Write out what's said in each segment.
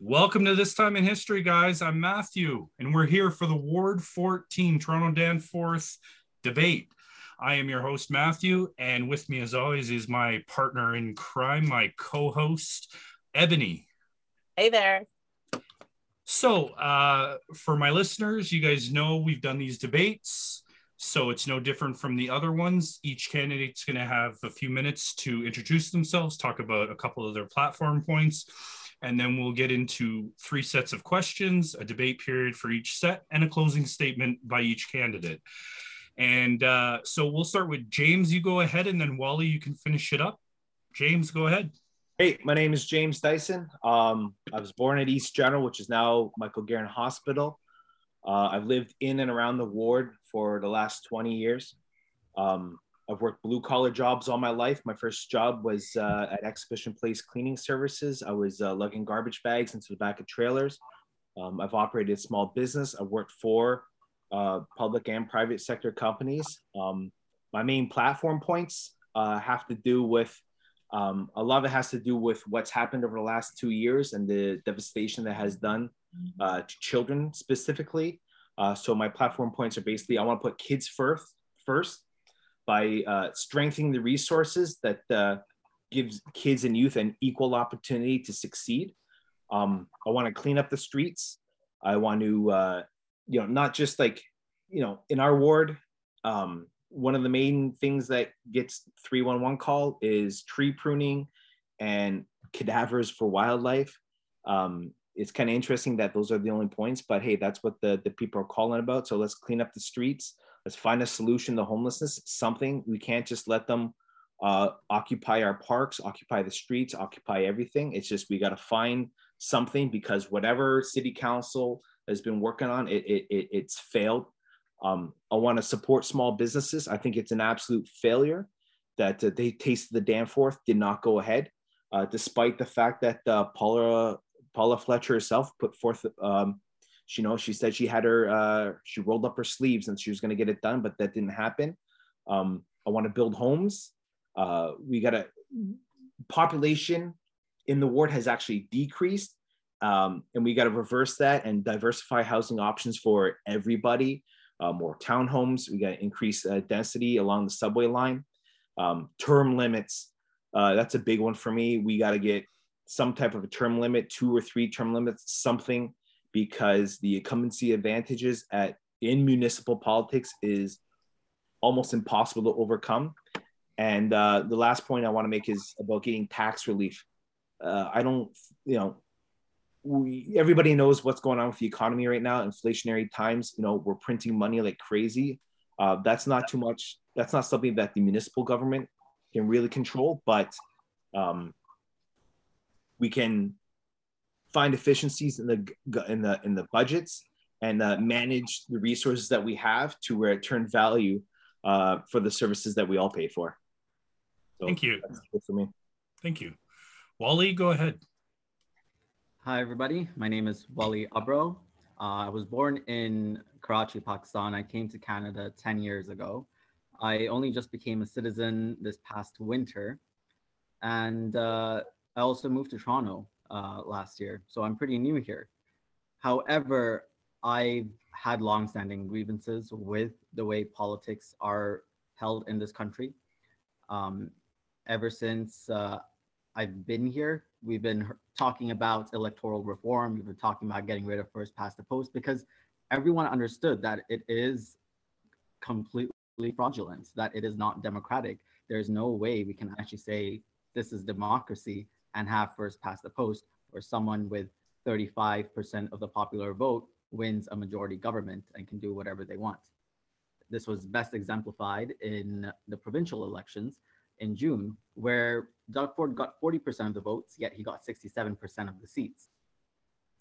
Welcome to This Time in History, guys. I'm Matthew, and we're here for the Ward 14 Toronto Danforth debate. I am your host, Matthew, and with me, as always, is my partner in crime, my co host, Ebony. Hey there. So, uh, for my listeners, you guys know we've done these debates. So it's no different from the other ones. Each candidate's going to have a few minutes to introduce themselves, talk about a couple of their platform points, and then we'll get into three sets of questions, a debate period for each set, and a closing statement by each candidate. And uh, so we'll start with James. You go ahead, and then Wali, you can finish it up. James, go ahead. Hey, my name is James Dyson. Um, I was born at East General, which is now Michael Garron Hospital. Uh, I've lived in and around the ward for the last 20 years. Um, I've worked blue collar jobs all my life. My first job was uh, at Exhibition Place Cleaning Services. I was uh, lugging garbage bags into the back of trailers. Um, I've operated a small business. I've worked for uh, public and private sector companies. Um, my main platform points uh, have to do with um, a lot of it has to do with what's happened over the last two years and the devastation that has done uh, to children specifically. Uh, so my platform points are basically I want to put kids first, first by uh, strengthening the resources that uh, gives kids and youth an equal opportunity to succeed. Um, I want to clean up the streets. I want to, uh, you know, not just like, you know, in our ward, um, one of the main things that gets 311 call is tree pruning and cadavers for wildlife. Um, it's kind of interesting that those are the only points, but hey, that's what the, the people are calling about. So let's clean up the streets. Let's find a solution to homelessness, something. We can't just let them uh, occupy our parks, occupy the streets, occupy everything. It's just we got to find something because whatever city council has been working on, it, it, it it's failed. Um, I want to support small businesses. I think it's an absolute failure that uh, the Taste of the Danforth did not go ahead, uh, despite the fact that uh, Paula Paula Fletcher herself put forth, um, she, you know, she said she had her, uh, she rolled up her sleeves and she was going to get it done, but that didn't happen. Um, I want to build homes. Uh, we got a population in the ward has actually decreased. Um, and we got to reverse that and diversify housing options for everybody. Uh, more townhomes. We got to increase uh, density along the subway line. Um, term limits. Uh, that's a big one for me. We got to get some type of a term limit, two or three term limits, something, because the incumbency advantages at in municipal politics is almost impossible to overcome. And uh, the last point I want to make is about getting tax relief. Uh, I don't, you know, we, everybody knows what's going on with the economy right now, inflationary times. You know, we're printing money like crazy. Uh, that's not too much. That's not something that the municipal government can really control. But um, we can find efficiencies in the in the in the budgets and uh, manage the resources that we have to return value uh, for the services that we all pay for. So Thank you. for me. Thank you. Wali, go ahead. Hi, everybody. My name is Wali Abro. Uh, I was born in Karachi, Pakistan. I came to Canada 10 years ago. I only just became a citizen this past winter. And uh, I also moved to Toronto uh, last year, so I'm pretty new here. However, I've had longstanding grievances with the way politics are held in this country. Um, ever since uh, I've been here, we've been talking about electoral reform. We've been talking about getting rid of first past the post because everyone understood that it is completely fraudulent, that it is not democratic. There's no way we can actually say this is democracy and have first past the post, where someone with 35% of the popular vote wins a majority government and can do whatever they want. This was best exemplified in the provincial elections in June, where Doug Ford got 40% of the votes, yet he got 67% of the seats.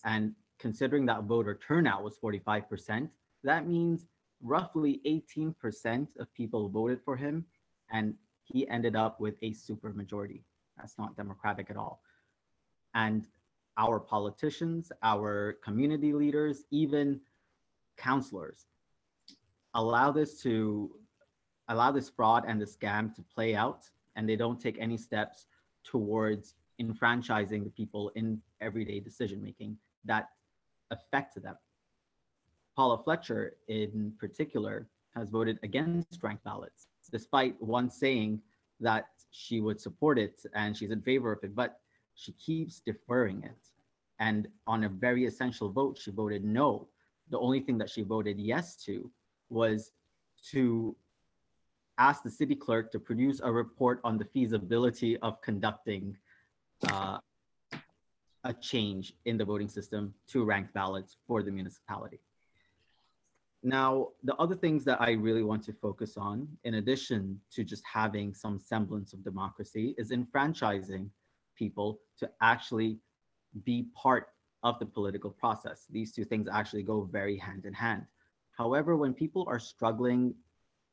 And considering that voter turnout was 45%, that means roughly 18% of people voted for him, and he ended up with a super majority. That's not democratic at all. And our politicians, our community leaders, even counselors allow this to allow this fraud and the scam to play out and they don't take any steps towards enfranchising the people in everyday decision making that affect them. Paula Fletcher, in particular, has voted against ranked ballots, despite once saying that she would support it and she's in favor of it, but she keeps deferring it. And on a very essential vote, she voted no. The only thing that she voted yes to was to ask the city clerk to produce a report on the feasibility of conducting uh, a change in the voting system to ranked ballots for the municipality. Now, the other things that I really want to focus on, in addition to just having some semblance of democracy, is enfranchising people to actually be part of the political process. These two things actually go very hand in hand. However, when people are struggling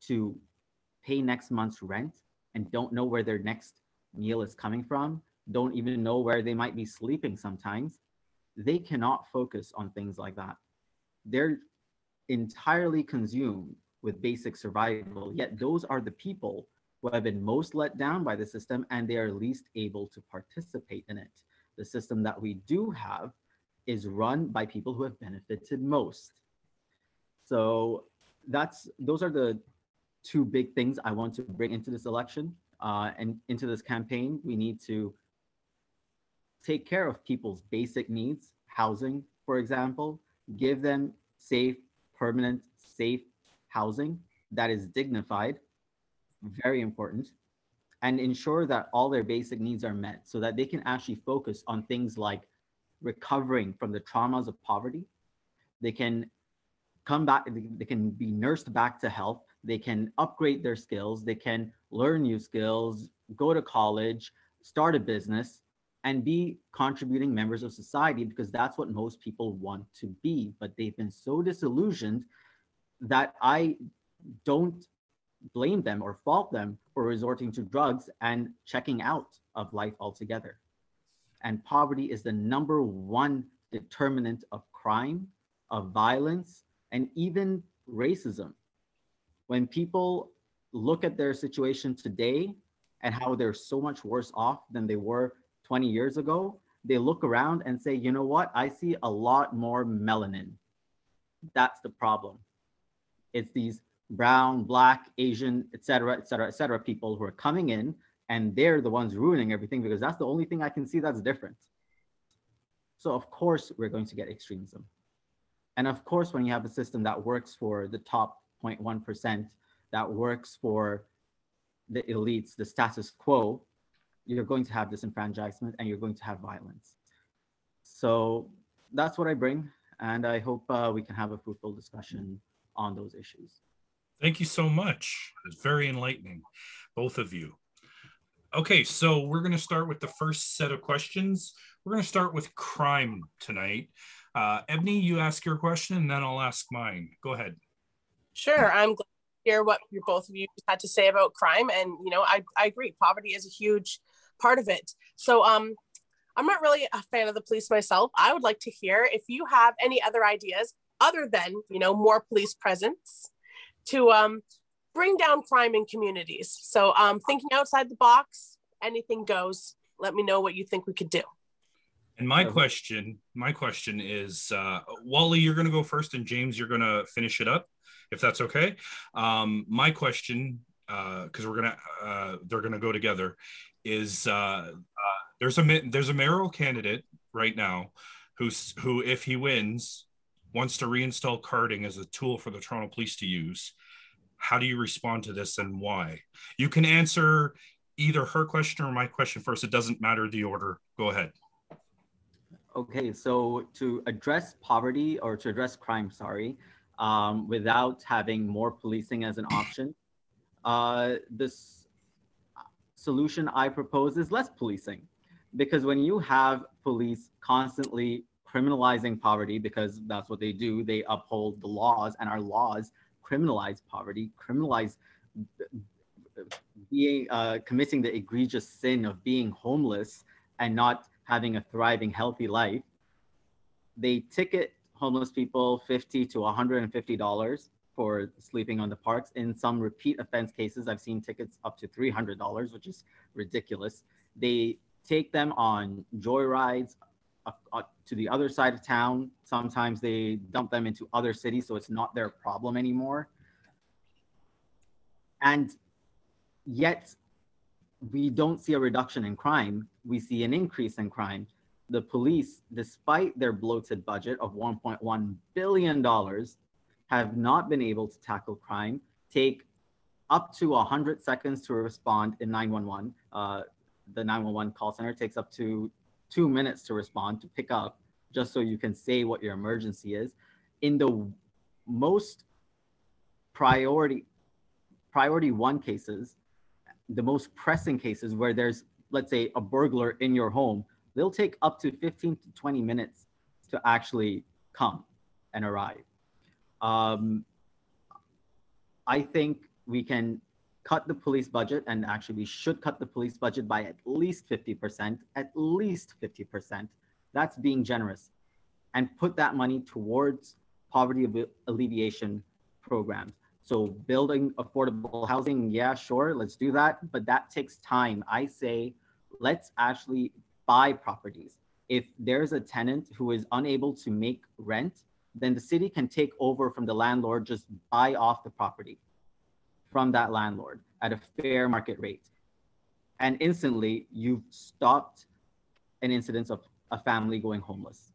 to pay next month's rent and don't know where their next meal is coming from, don't even know where they might be sleeping sometimes, they cannot focus on things like that. They're entirely consumed with basic survival, yet those are the people who have been most let down by the system and they are least able to participate in it. The system that we do have is run by people who have benefited most. So that's those are the two big things I want to bring into this election uh, and into this campaign. We need to take care of people's basic needs, housing, for example, give them safe, permanent, safe housing that is dignified, very important, and ensure that all their basic needs are met so that they can actually focus on things like recovering from the traumas of poverty. They can come back, they can be nursed back to health, they can upgrade their skills, they can learn new skills, go to college, start a business, and be contributing members of society because that's what most people want to be. But they've been so disillusioned that I don't blame them or fault them for resorting to drugs and checking out of life altogether. And poverty is the number one determinant of crime, of violence, and even racism. When people look at their situation today and how they're so much worse off than they were 20 years ago, they look around and say, you know what? I see a lot more melanin. That's the problem. It's these brown, black, Asian, et cetera, et cetera, et cetera, people who are coming in and they're the ones ruining everything because that's the only thing I can see that's different. So of course we're going to get extremism. And of course, when you have a system that works for the top 0.1%, that works for the elites, the status quo, you're going to have disenfranchisement and you're going to have violence. So that's what I bring. And I hope uh, we can have a fruitful discussion on those issues. Thank you so much. It's very enlightening, both of you. Okay, so we're going to start with the first set of questions. We're going to start with crime tonight. Uh, Ebony, you ask your question and then I'll ask mine. Go ahead. Sure. I'm glad to hear what you both of you had to say about crime. And, you know, I, I agree. Poverty is a huge part of it. So um, I'm not really a fan of the police myself. I would like to hear if you have any other ideas other than you know more police presence to um, bring down crime in communities. So um, thinking outside the box, anything goes. Let me know what you think we could do. And my question, my question is, uh, Wali, you're going to go first, and James, you're going to finish it up, if that's okay. Um, my question, because uh, we're gonna, uh, they're to go together, is uh, there's a there's a mayoral candidate right now who's who if he wins wants to reinstall carding as a tool for the Toronto Police to use. How do you respond to this and why? You can answer either her question or my question first. It doesn't matter the order. Go ahead. Okay, so to address poverty or to address crime, sorry, um, without having more policing as an option, uh, this solution I propose is less policing. Because when you have police constantly criminalizing poverty, because that's what they do, they uphold the laws, and our laws criminalize poverty, criminalize being uh, committing the egregious sin of being homeless and not having a thriving, healthy life. They ticket homeless people 50 to 150 dollars for sleeping on the parks. In some repeat offense cases, I've seen tickets up to $300, which is ridiculous. They take them on joyrides to the other side of town. Sometimes they dump them into other cities, so it's not their problem anymore. And yet, we don't see a reduction in crime. We see an increase in crime. The police, despite their bloated budget of $1.1 billion, have not been able to tackle crime, take up to 100 seconds to respond in 911. Uh, the 911 call center takes up to two minutes to respond to pick up just so you can say what your emergency is. In the most priority priority one cases, the most pressing cases where there's let's say a burglar in your home, they'll take up to 15 to 20 minutes to actually come and arrive. Um, I think we can cut the police budget, and actually we should cut the police budget by at least 50%, at least 50%. That's being generous. And put that money towards poverty alleviation programs. So building affordable housing, yeah, sure, let's do that. But that takes time. I say, let's actually buy properties. If there's a tenant who is unable to make rent, then the city can take over from the landlord, just buy off the property from that landlord at a fair market rate. And instantly, you've stopped an incidence of a family going homeless.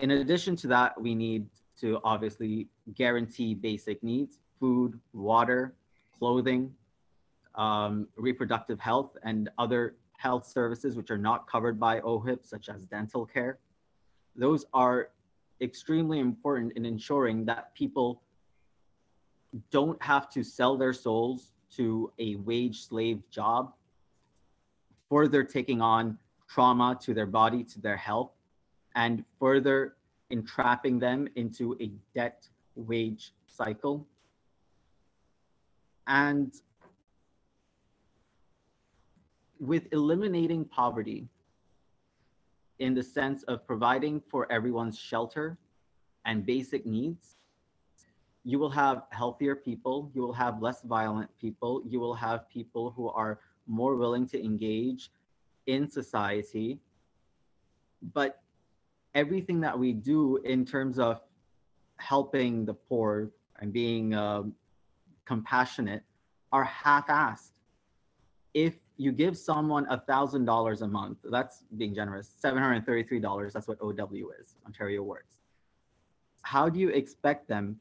In addition to that, we need to obviously guarantee basic needs food, water, clothing, um, reproductive health, and other health services which are not covered by OHIP, such as dental care. Those are extremely important in ensuring that people don't have to sell their souls to a wage slave job, further taking on trauma to their body, to their health, and further entrapping them into a debt wage cycle. And with eliminating poverty in the sense of providing for everyone's shelter and basic needs, you will have healthier people, you will have less violent people, you will have people who are more willing to engage in society. But everything that we do in terms of helping the poor and being um, compassionate are half-assed. If you give someone a thousand dollars a month, that's being generous. Seven hundred thirty-three dollars. That's what OW is, Ontario Works. How do you expect them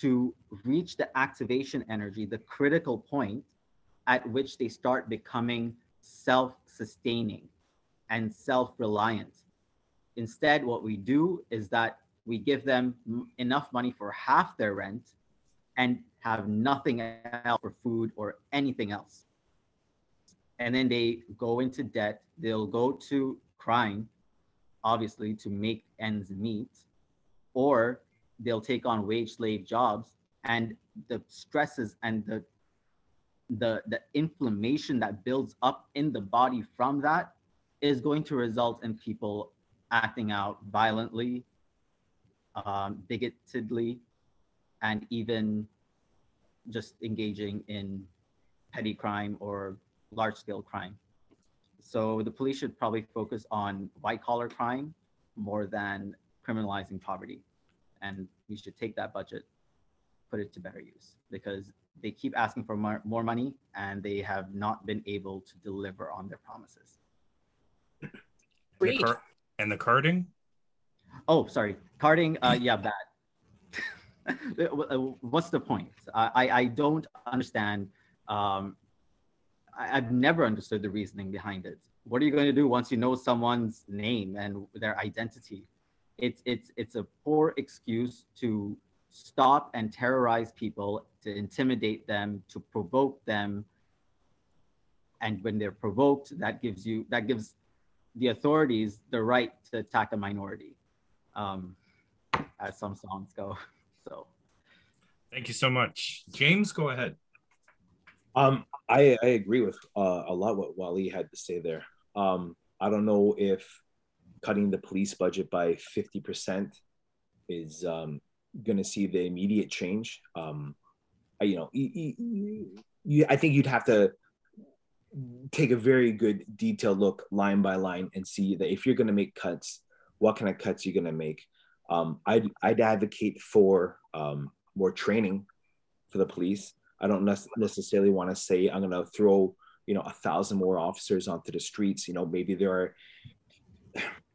to reach the activation energy, the critical point at which they start becoming self-sustaining and self-reliant? Instead, what we do is that we give them enough money for half their rent and have nothing else for food or anything else. And then they go into debt. They'll go to crime, obviously, to make ends meet, or they'll take on wage slave jobs. And the stresses and the the the inflammation that builds up in the body from that is going to result in people acting out violently, um, bigotedly, and even just engaging in petty crime or large scale crime. So the police should probably focus on white collar crime more than criminalizing poverty. And we should take that budget, put it to better use because they keep asking for more, more money and they have not been able to deliver on their promises. Car- and the carding? Oh, sorry. Carding, uh, yeah, that. What's the point? I, I don't understand. Um, I, I've never understood the reasoning behind it. What are you going to do once you know someone's name and their identity? It's, it's, it's a poor excuse to stop and terrorize people, to intimidate them, to provoke them. And when they're provoked, that gives you, that gives the authorities the right to attack a minority, um, as some songs go. So, thank you so much, James. Go ahead. Um, I I agree with uh, a lot what Wali had to say there. Um, I don't know if cutting the police budget by fifty percent is um, going to see the immediate change. Um, I, you know, you, I think you'd have to take a very good detailed look line by line and see that if you're going to make cuts, what kind of cuts you're going to make. Um, I'd, I'd advocate for um, more training for the police. I don't necessarily want to say I'm going to throw you know a thousand more officers onto the streets. You know maybe there are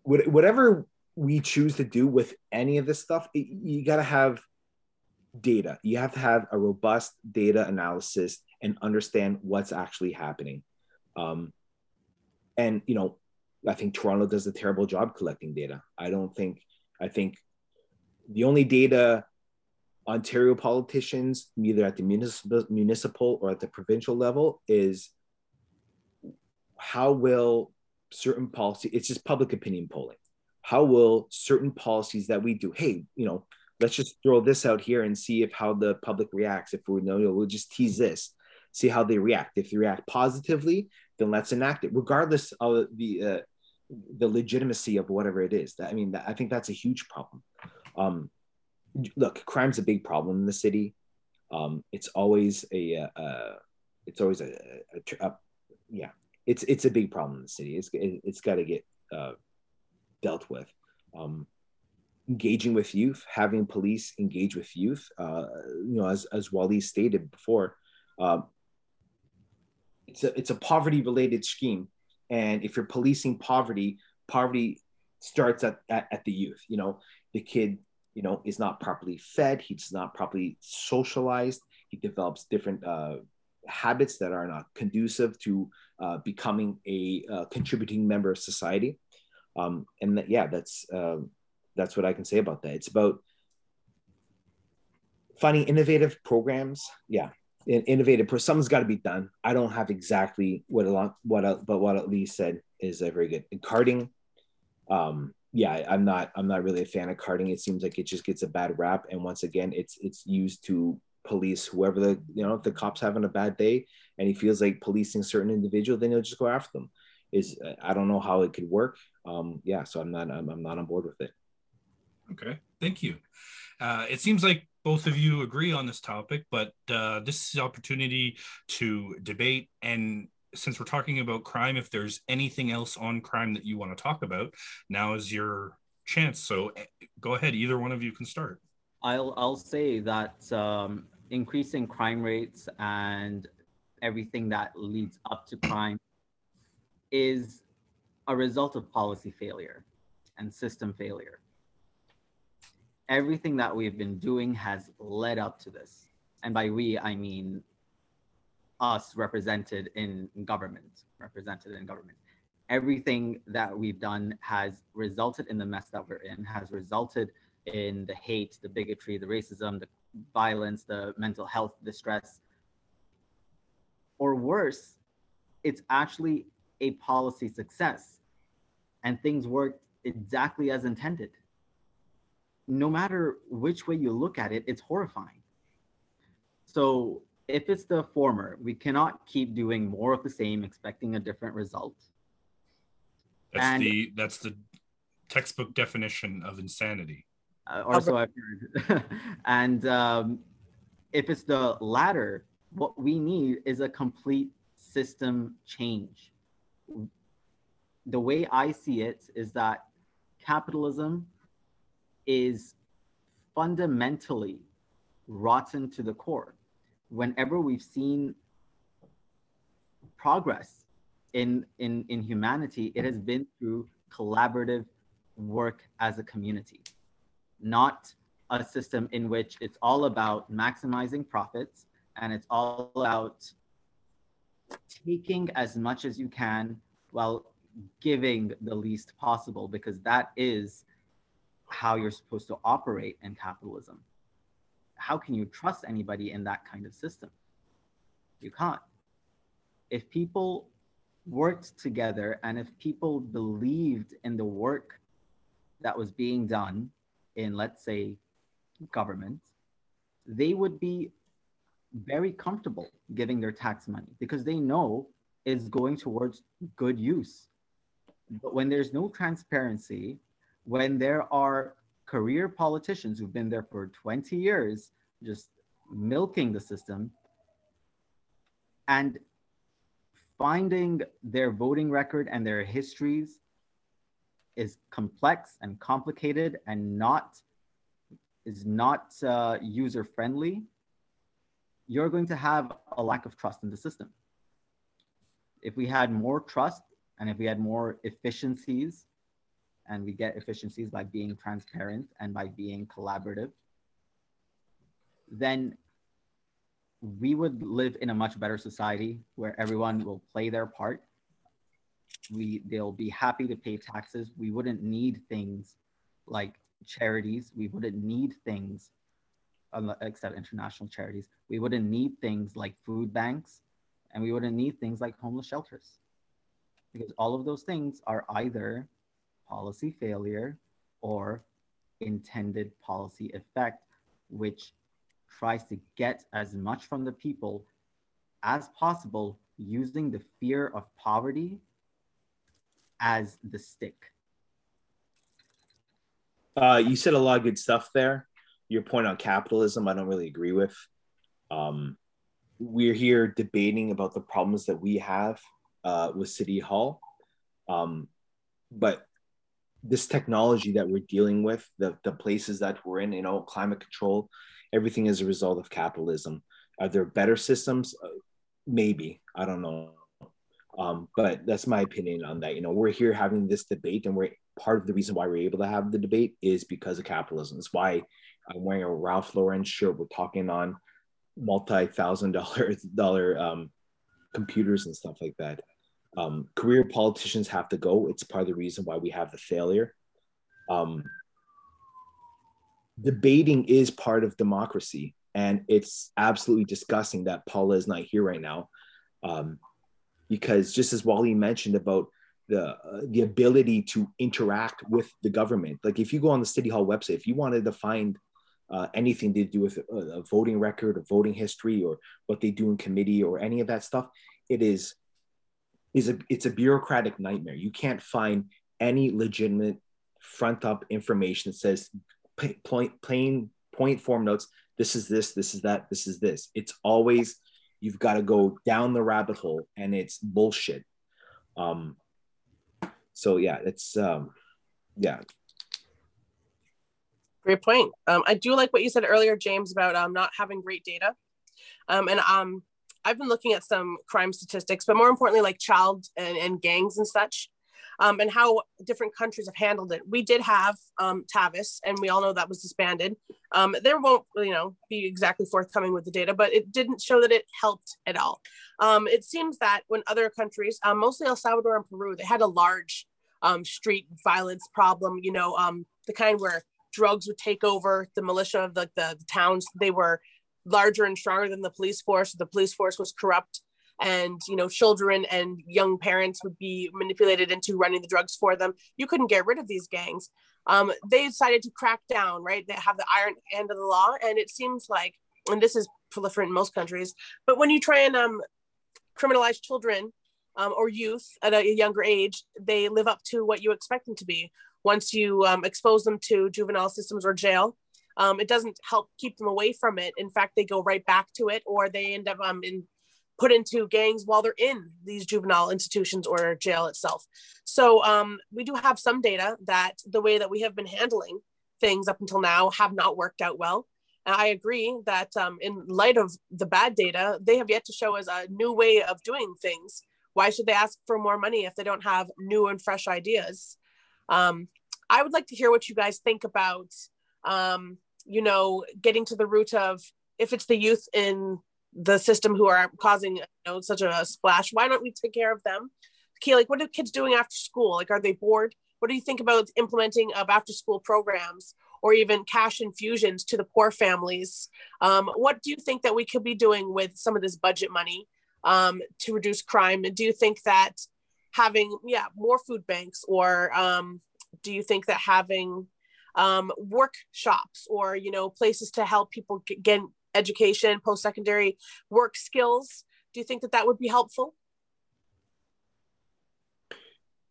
whatever we choose to do with any of this stuff. It, you got to have data. You have to have a robust data analysis and understand what's actually happening. Um, and you know, I think Toronto does a terrible job collecting data. I don't think. I think the only data Ontario politicians, either at the municipal, municipal or at the provincial level, is how will certain policy. It's just public opinion polling. How will certain policies that we do? Hey, you know, let's just throw this out here and see if how the public reacts. If we know, we'll just tease this, see how they react. If they react positively, then let's enact it, regardless of the uh, the legitimacy of whatever it is. That I mean, that, I think that's a huge problem. Um, look, crime's a big problem in the city. Um, it's always a, uh, uh it's always a, a, a, yeah, it's it's a big problem in the city. It's it, has got to get uh, dealt with. Um, engaging with youth, having police engage with youth. Uh, you know, as as Wali stated before, um, it's a it's a poverty related scheme, and if you're policing poverty, poverty starts at, at, at the youth. You know, the kid you know is not properly fed, he's not properly socialized, he develops different uh, habits that are not conducive to uh, becoming a uh, contributing member of society. Um, and yeah, that's um, that's what I can say about that. It's about finding innovative programs. Yeah, innovative. Something's got to be done. I don't have exactly what a lot, what a, but what Lee said is uh, very good. And carding, um, yeah, I'm not I'm not really a fan of carding. It seems like it just gets a bad rap, and once again, it's it's used to police whoever the you know if the cops having a bad day and he feels like policing certain individual, then he'll just go after them. Is I don't know how it could work. Um, yeah, so I'm not I'm, I'm not on board with it. Okay, thank you. Uh, it seems like both of you agree on this topic, but uh, this is opportunity to debate. And since we're talking about crime, if there's anything else on crime that you want to talk about, now is your chance. So eh, go ahead. Either one of you can start. I'll I'll say that um, increasing crime rates and everything that leads up to crime is a result of policy failure and system failure everything that we've been doing has led up to this. And by we, I mean us represented in government, represented in government. Everything that we've done has resulted in the mess that we're in, has resulted in the hate, the bigotry, the racism, the violence, the mental health distress. Or worse, it's actually a policy success and things worked exactly as intended no matter which way you look at it, it's horrifying. So if it's the former, we cannot keep doing more of the same, expecting a different result. That's and, the that's the textbook definition of insanity. Uh, or so I've heard. and um, if it's the latter, what we need is a complete system change. The way I see it is that capitalism is fundamentally rotten to the core. Whenever we've seen progress in, in, in humanity, it has been through collaborative work as a community, not a system in which it's all about maximizing profits and it's all about taking as much as you can while giving the least possible because that is how you're supposed to operate in capitalism. How can you trust anybody in that kind of system? You can't. If people worked together and if people believed in the work that was being done in, let's say, government, they would be very comfortable giving their tax money because they know it's going towards good use. But when there's no transparency, when there are career politicians who've been there for 20 years, just milking the system and finding their voting record and their histories is complex and complicated and not is not uh, user friendly, you're going to have a lack of trust in the system. If we had more trust and if we had more efficiencies, and we get efficiencies by being transparent and by being collaborative, then we would live in a much better society where everyone will play their part. We they'll be happy to pay taxes. We wouldn't need things like charities. We wouldn't need things except international charities. We wouldn't need things like food banks and we wouldn't need things like homeless shelters because all of those things are either policy failure or intended policy effect, which tries to get as much from the people as possible using the fear of poverty as the stick. Uh, you said a lot of good stuff there. Your point on capitalism, I don't really agree with. Um, we're here debating about the problems that we have uh, with City Hall. Um, but this technology that we're dealing with, the, the places that we're in, you know, climate control, everything is a result of capitalism. Are there better systems? Uh, maybe. I don't know. Um, but that's my opinion on that. You know, we're here having this debate, and we're part of the reason why we're able to have the debate is because of capitalism. It's why I'm wearing a Ralph Lauren shirt. We're talking on multi-thousand dollar dollar um, computers and stuff like that. Um, career politicians have to go. It's part of the reason why we have the failure. Um, debating is part of democracy, and it's absolutely disgusting that Paula is not here right now, um, because just as Wali mentioned about the uh, the ability to interact with the government, like if you go on the City Hall website, if you wanted to find uh, anything to do with a, a voting record or voting history or what they do in committee or any of that stuff, it is is a it's a bureaucratic nightmare. You can't find any legitimate front up information that says point plain point form notes. This is this. This is that. This is this. It's always you've got to go down the rabbit hole, and it's bullshit. Um. So yeah, it's um, yeah. Great point. Um, I do like what you said earlier, James, about um, not having great data. Um, and um, I've been looking at some crime statistics, but more importantly, like child and, and gangs and such, um, and how different countries have handled it. We did have um, TAVIS, and we all know that was disbanded. Um, there won't, you know, be exactly forthcoming with the data, but it didn't show that it helped at all. Um, it seems that when other countries, um, mostly El Salvador and Peru, they had a large um, street violence problem. You know, the kind where drugs would take over the militia of the, the, the towns. They were larger and stronger than the police force. The police force was corrupt and you know children and young parents would be manipulated into running the drugs for them. You couldn't get rid of these gangs. Um, they decided to crack down right? They have the iron hand of the law and it seems like and this is proliferant in most countries but when you try and um, criminalize children um, or youth at a younger age they live up to what you expect them to be. Once you um, expose them to juvenile systems or jail um, it doesn't help keep them away from it. In fact, they go right back to it, or they end up um, in put into gangs while they're in these juvenile institutions or jail itself. So um, we do have some data that the way that we have been handling things up until now have not worked out well. And I agree that um, in light of the bad data, they have yet to show us a new way of doing things. Why should they ask for more money if they don't have new and fresh ideas? Um, I would like to hear what you guys think about um, you know, getting to the root of if it's the youth in the system who are causing you know such a splash, why don't we take care of them? Okay, like what are kids doing after school? Like, are they bored? What do you think about implementing of after school programs or even cash infusions to the poor families? Um, what do you think that we could be doing with some of this budget money um, to reduce crime? And do you think that having, yeah, more food banks or um, do you think that having um, workshops or you know places to help people get education post-secondary work skills. Do you think that that would be helpful?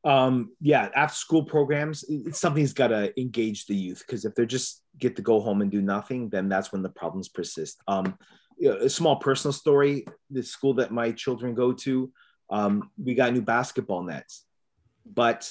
Um yeah after school programs something's got to engage the youth because if they're just get to go home and do nothing then that's when the problems persist. Um a small personal story the school that my children go to Um, we got new basketball nets, but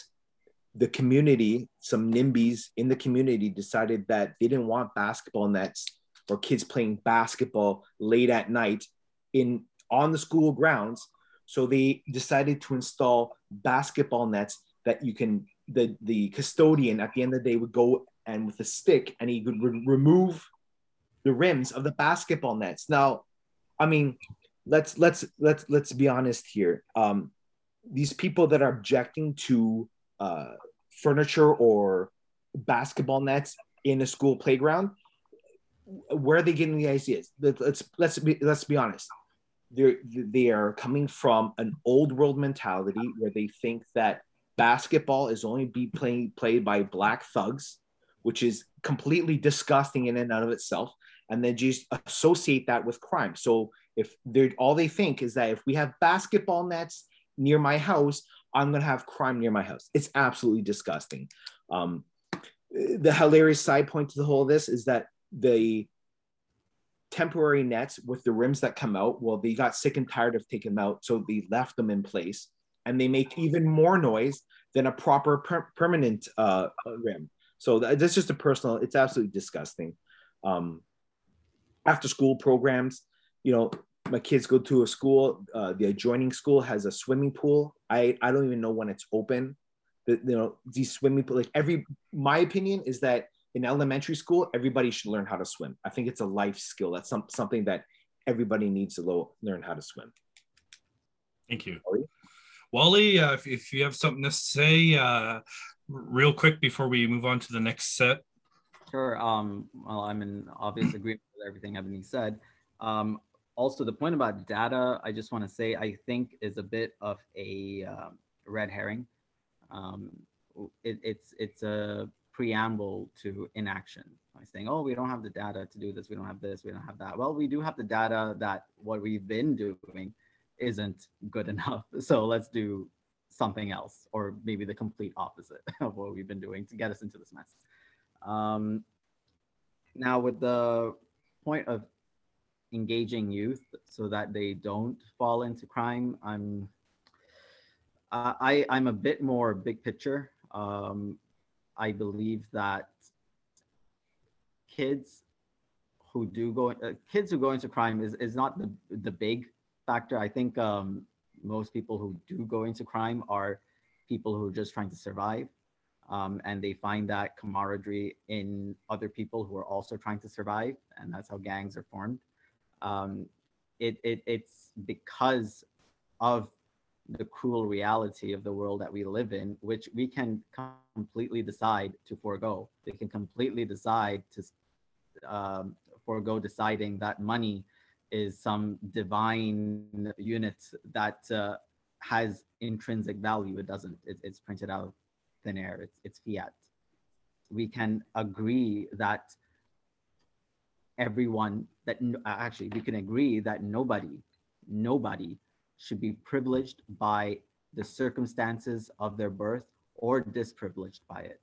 the community, some NIMBYs in the community decided that they didn't want basketball nets or kids playing basketball late at night in on the school grounds. So they decided to install basketball nets that you can the the custodian at the end of the day would go and with a stick and he would re- remove the rims of the basketball nets. Now, I mean, let's let's let's let's be honest here. Um, these people that are objecting to uh, furniture or basketball nets in a school playground, where are they getting the ideas? Let's let's be let's be honest. They're they are coming from an old world mentality where they think that basketball is only be playing played by black thugs, which is completely disgusting in and out of itself and then just associate that with crime. So if they're all they think is that if we have basketball nets near my house, I'm gonna have crime near my house. It's absolutely disgusting. Um, the hilarious side point to the whole of this is that the temporary nets with the rims that come out, well, they got sick and tired of taking them out, so they left them in place, and they make even more noise than a proper per- permanent uh, rim. So that's just a personal. It's absolutely disgusting. Um, after school programs. You know, my kids go to a school. Uh, the adjoining school has a swimming pool. I I don't even know when it's open. The, you know, these swimming pool like every. My opinion is that in elementary school, everybody should learn how to swim. I think it's a life skill. That's some, something that everybody needs to lo- learn how to swim. Thank you. Wali, Wali uh, if, if you have something to say uh, real quick before we move on to the next set. Sure. Um, well, I'm in obvious agreement with everything Ebony said. Um, also, the point about data, I just want to say, I think is a bit of a uh, red herring. Um, it, it's it's a preamble to inaction by saying, "Oh, we don't have the data to do this. We don't have this. We don't have that." Well, we do have the data that what we've been doing isn't good enough. So let's do something else, or maybe the complete opposite of what we've been doing to get us into this mess. Um, now, with the point of engaging youth so that they don't fall into crime, I'm I I'm a bit more big picture. Um, I believe that kids who do go uh, kids who go into crime is is not the the big factor. I think um, most people who do go into crime are people who are just trying to survive. Um, and they find that camaraderie in other people who are also trying to survive, and that's how gangs are formed. Um, it, it, it's because of the cruel reality of the world that we live in, which we can completely decide to forego. We can completely decide to um, forego deciding that money is some divine unit that uh, has intrinsic value. It doesn't. It, it's printed out thin air, it's, it's fiat. We can agree that everyone, that uh, actually, we can agree that nobody, nobody should be privileged by the circumstances of their birth or disprivileged by it.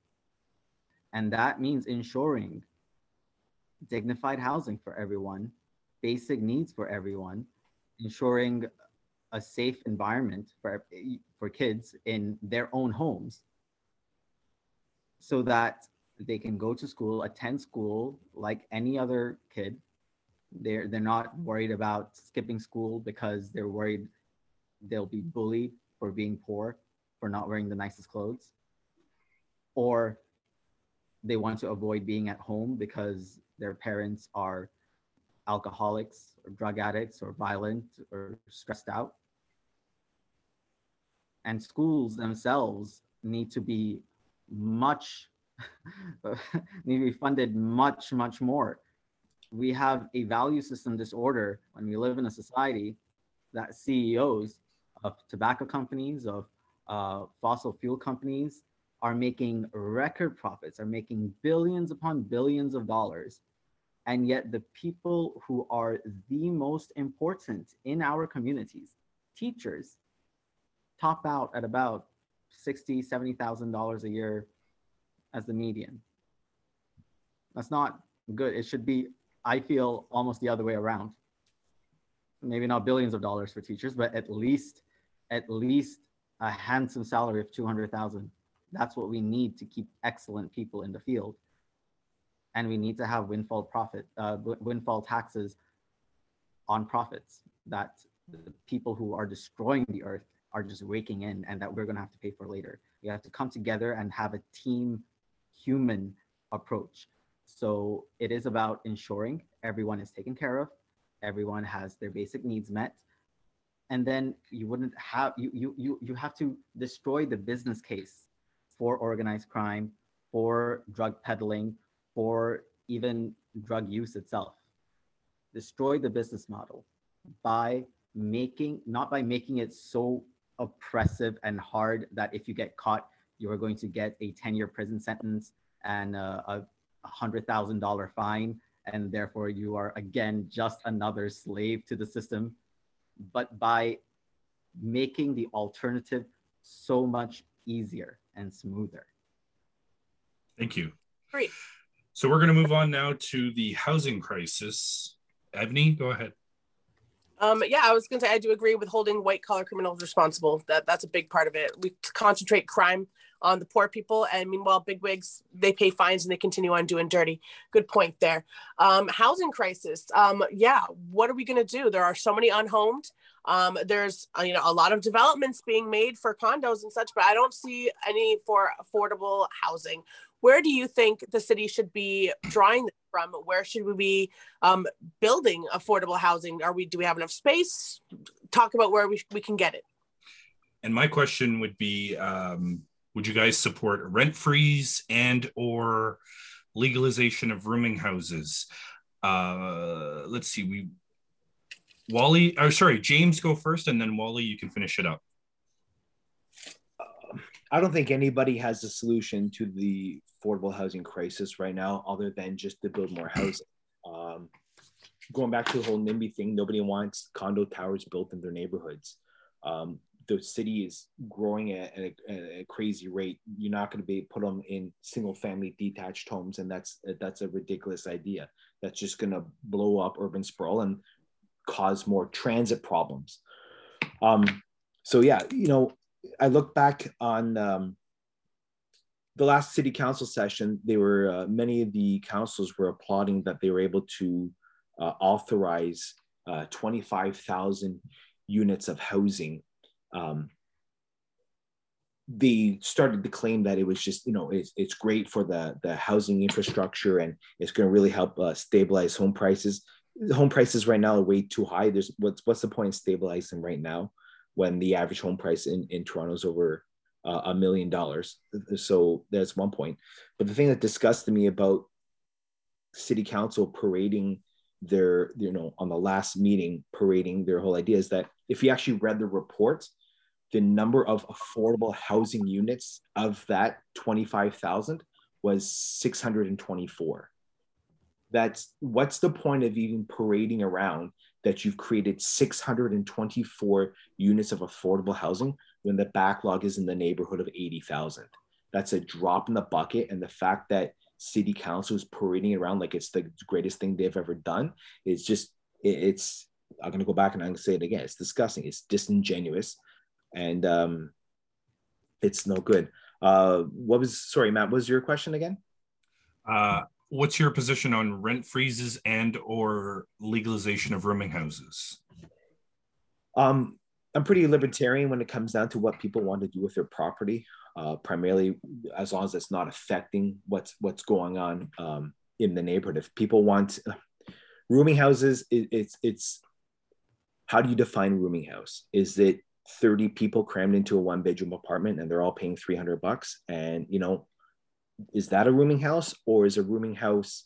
And that means ensuring dignified housing for everyone, basic needs for everyone, ensuring a safe environment for, for kids in their own homes so that they can go to school, attend school like any other kid. They're they're not worried about skipping school because they're worried they'll be bullied for being poor, for not wearing the nicest clothes, or they want to avoid being at home because their parents are alcoholics or drug addicts or violent or stressed out. And schools themselves need to be much need to be funded much much more. We have a value system disorder when we live in a society that ceos of tobacco companies of uh, fossil fuel companies are making record profits are making billions upon billions of dollars. And yet the people who are the most important in our communities teachers top out at about sixty, seventy thousand dollars a year as the median. That's not good. It should be, I feel, almost the other way around. Maybe not billions of dollars for teachers, but at least at least a handsome salary of 200,000. That's what we need to keep excellent people in the field. And we need to have windfall profit, uh, windfall taxes on profits that the people who are destroying the earth are just raking in and that we're going to have to pay for later. We have to come together and have a team human approach. So it is about ensuring everyone is taken care of, everyone has their basic needs met, and then you wouldn't have you you you you have to destroy the business case for organized crime, for drug peddling, for even drug use itself. Destroy the business model by making not by making it so oppressive and hard that if you get caught, you are going to get a 10 year prison sentence and a, a $100,000 fine. And therefore, you are again just another slave to the system. But by making the alternative so much easier and smoother. Thank you. Great. So we're going to move on now to the housing crisis. Ebony, go ahead. Um, yeah, I was going to say I do agree with holding white collar criminals responsible. That that's a big part of it. We concentrate crime on the poor people, and meanwhile, bigwigs they pay fines and they continue on doing dirty. Good point there. Um, housing crisis. Um, yeah, what are we going to do? There are so many unhomed. Um, there's uh, you know a lot of developments being made for condos and such, but I don't see any for affordable housing. Where do you think the city should be drawing from? Where should we be um, building affordable housing? Are we do we have enough space? Talk about where we, we can get it. And my question would be, um, would you guys support rent freeze and or legalization of rooming houses? Uh, let's see, we Wali, oh sorry, James go first, and then Wali, you can finish it up. I don't think anybody has a solution to the affordable housing crisis right now, other than just to build more housing. Um, going back to the whole NIMBY thing, nobody wants condo towers built in their neighborhoods. Um, the city is growing at, at, a, at, a, crazy rate. You're not going to be put them in single family detached homes, and that's that's a ridiculous idea. That's just going to blow up urban sprawl and cause more transit problems. Um, so yeah, you know, I look back on um, the last city council session. They were uh, many of the councils were applauding that they were able to uh, authorize uh, 25,000 units of housing. Um, they started to claim that it was just you know it's, it's great for the the housing infrastructure and it's going to really help uh, stabilize home prices home prices right now are way too high there's what's what's the point in stabilizing right now when the average home price in, in Toronto is over uh, a million dollars. So that's one point. But the thing that disgusted me about city council parading their, you know, on the last meeting, parading their whole idea is that if you actually read the report, the number of affordable housing units of that 25,000 was 624. That's what's the point of even parading around that you've created 624 units of affordable housing when the backlog is in the neighborhood of 80,000. That's a drop in the bucket. And the fact that city council is parading around like it's the greatest thing they've ever done is just, it's, I'm going to go back and I'm going to say it again. It's disgusting. It's disingenuous. And um, it's no good. Uh, what was, sorry, Matt, what was your question again? Uh, what's your position on rent freezes and or legalization of rooming houses? Um, I'm pretty libertarian when it comes down to what people want to do with their property. Uh, primarily, as long as it's not affecting what's what's going on um, in the neighborhood. If people want uh, rooming houses, it, it's it's how do you define rooming house? Is it 30 people crammed into a one bedroom apartment and they're all paying 300 bucks? And you know, is that a rooming house or is a rooming house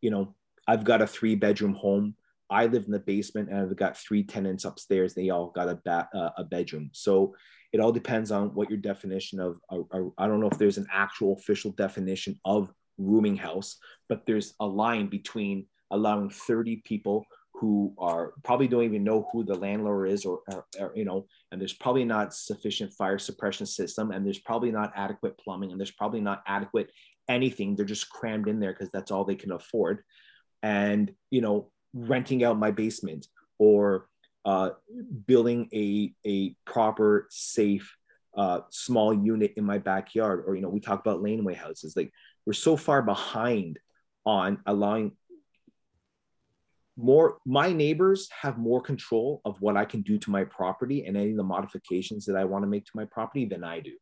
you know i've got a three bedroom home. I live in the basement and i've got three tenants upstairs. They all got a, ba- uh, a bedroom. So it all depends on what your definition of I don't know if there's an actual official definition of rooming house but there's a line between allowing 30 people who are probably don't even know who the landlord is or, or, or, you know and there's probably not sufficient fire suppression system and there's probably not adequate plumbing and there's probably not adequate anything. They're just crammed in there because that's all they can afford. And you know renting out my basement or uh, building a a proper safe uh, small unit in my backyard or you know we talk about laneway houses like we're so far behind on allowing more my neighbors have more control of what i can do to my property and any of the modifications that i want to make to my property than i do.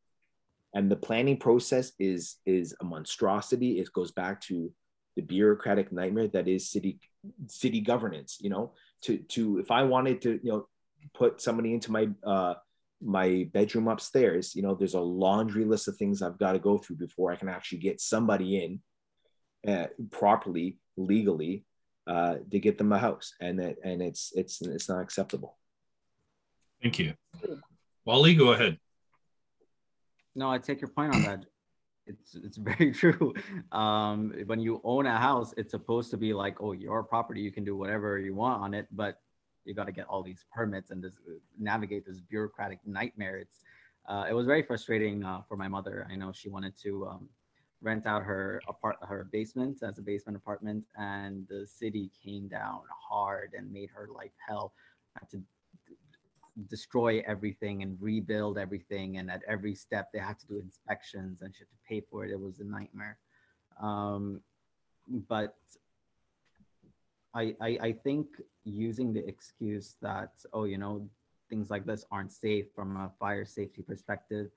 And the planning process is is a monstrosity. It goes back to the bureaucratic nightmare that is city city governance you know? To to if i wanted to you know put somebody into my uh my bedroom upstairs you know there's a laundry list of things i've got to go through before i can actually get somebody in uh, properly legally uh, to get them a house, and it, and it's it's it's not acceptable. Thank you, Wali. Go ahead. No, I take your point on that. It's it's very true. Um, when you own a house, it's supposed to be like, oh, your property, you can do whatever you want on it, but you got to get all these permits and this navigate this bureaucratic nightmare. It's uh, it was very frustrating uh, for my mother. I know she wanted to um, rent out her apart her basement as a basement apartment and the city came down hard and made her life hell. Had to destroy everything and rebuild everything and at every step they had to do inspections and she had to pay for it. It was a nightmare. Um, but I, I i think using the excuse that oh you know things like this aren't safe from a fire safety perspective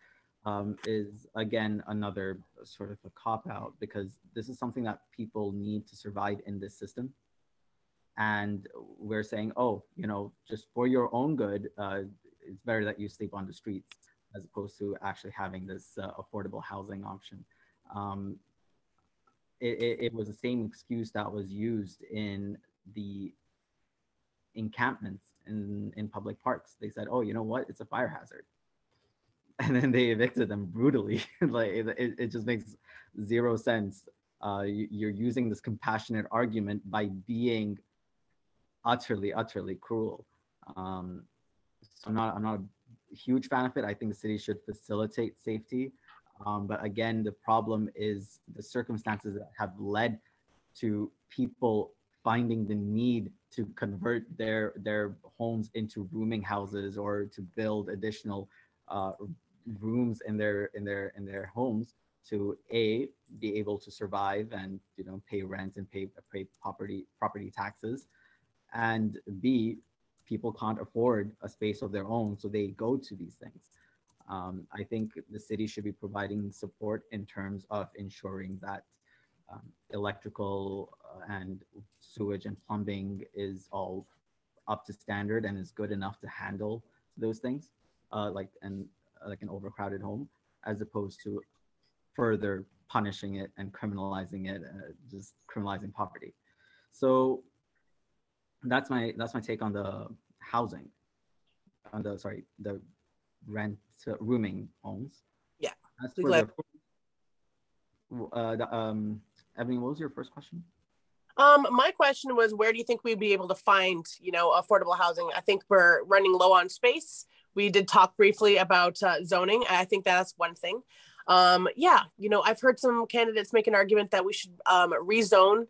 um, is again another sort of a cop out because this is something that people need to survive in this system. And we're saying, oh, you know, just for your own good, uh, it's better that you sleep on the streets as opposed to actually having this uh, affordable housing option. Um, it, it, it was the same excuse that was used in the encampments in, in public parks. They said, oh, you know what? It's a fire hazard and then they evicted them brutally. like it, it just makes zero sense. Uh, you, are using this compassionate argument by being utterly, utterly cruel. Um, so I'm not, I'm not a huge fan of it. I think the city should facilitate safety. Um, but again, the problem is the circumstances that have led to people finding the need to convert their their homes into rooming houses or to build additional uh, rooms in their in their in their homes to a be able to survive and you know pay rent and pay pay property property taxes. And b people can't afford a space of their own so they go to these things. Um, i think the city should be providing support in terms of ensuring that um, electrical uh, and sewage and plumbing is all up to standard and is good enough to handle those things. Uh, like and like an overcrowded home as opposed to further punishing it and criminalizing it uh, just criminalizing poverty so that's my that's my take on the housing on the sorry the rent uh, rooming homes. Yeah. As for the, uh, the, um Ebony, what was your first question? Um, my question was, where do you think we'd be able to find, you know, affordable housing? I think we're running low on space we did talk briefly about uh, zoning. I think that's one thing. Um, yeah, you know, I've heard some candidates make an argument that we should um, rezone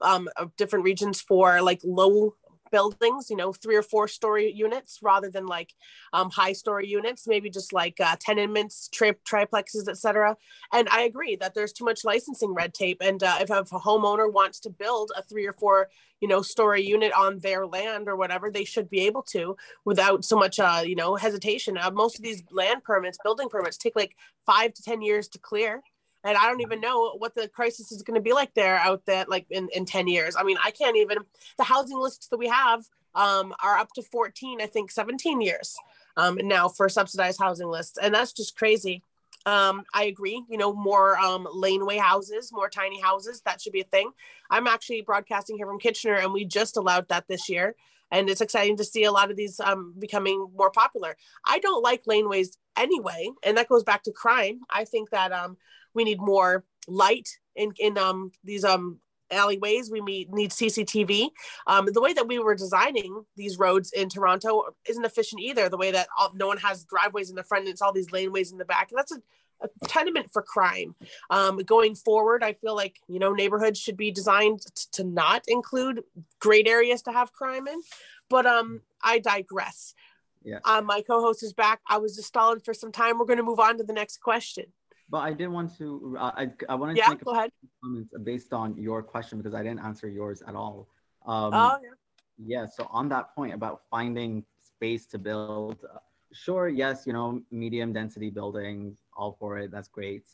um, different regions for like low buildings, you know, three or four story units rather than like um, high story units, maybe just like uh, tenements, tri- triplexes, etc. And I agree that there's too much licensing red tape. And uh, if, if a homeowner wants to build a three or four, you know, story unit on their land or whatever, they should be able to without so much, uh, you know, hesitation. Uh, most of these land permits, building permits, take like five to ten years to clear and I don't even know what the crisis is going to be like there out there, like in, in 10 years. I mean, I can't even, the housing lists that we have um, are up to 14, I think 17 years um, now for subsidized housing lists. And that's just crazy. Um, I agree, you know, more um, laneway houses, more tiny houses, that should be a thing. I'm actually broadcasting here from Kitchener and we just allowed that this year and it's exciting to see a lot of these um, becoming more popular. I don't like laneways anyway, and that goes back to crime. I think that um, we need more light in in um these um alleyways we need, need cctv um, the way that we were designing these roads in toronto isn't efficient either the way that all, no one has driveways in the front and it's all these laneways in the back and that's a, a tenement for crime um, going forward i feel like you know neighborhoods should be designed t- to not include great areas to have crime in but um I digress. Yeah. Uh, my co-host is back. I was just stalling for some time. We're going to move on to the next question. But I did want to. Uh, I I wanted Yeah, to make go a ahead. comments based on your question because I didn't answer yours at all. Um, oh, yeah. Yeah, so on that point about finding space to build, uh, sure, yes, you know, medium density building, all for it, that's great.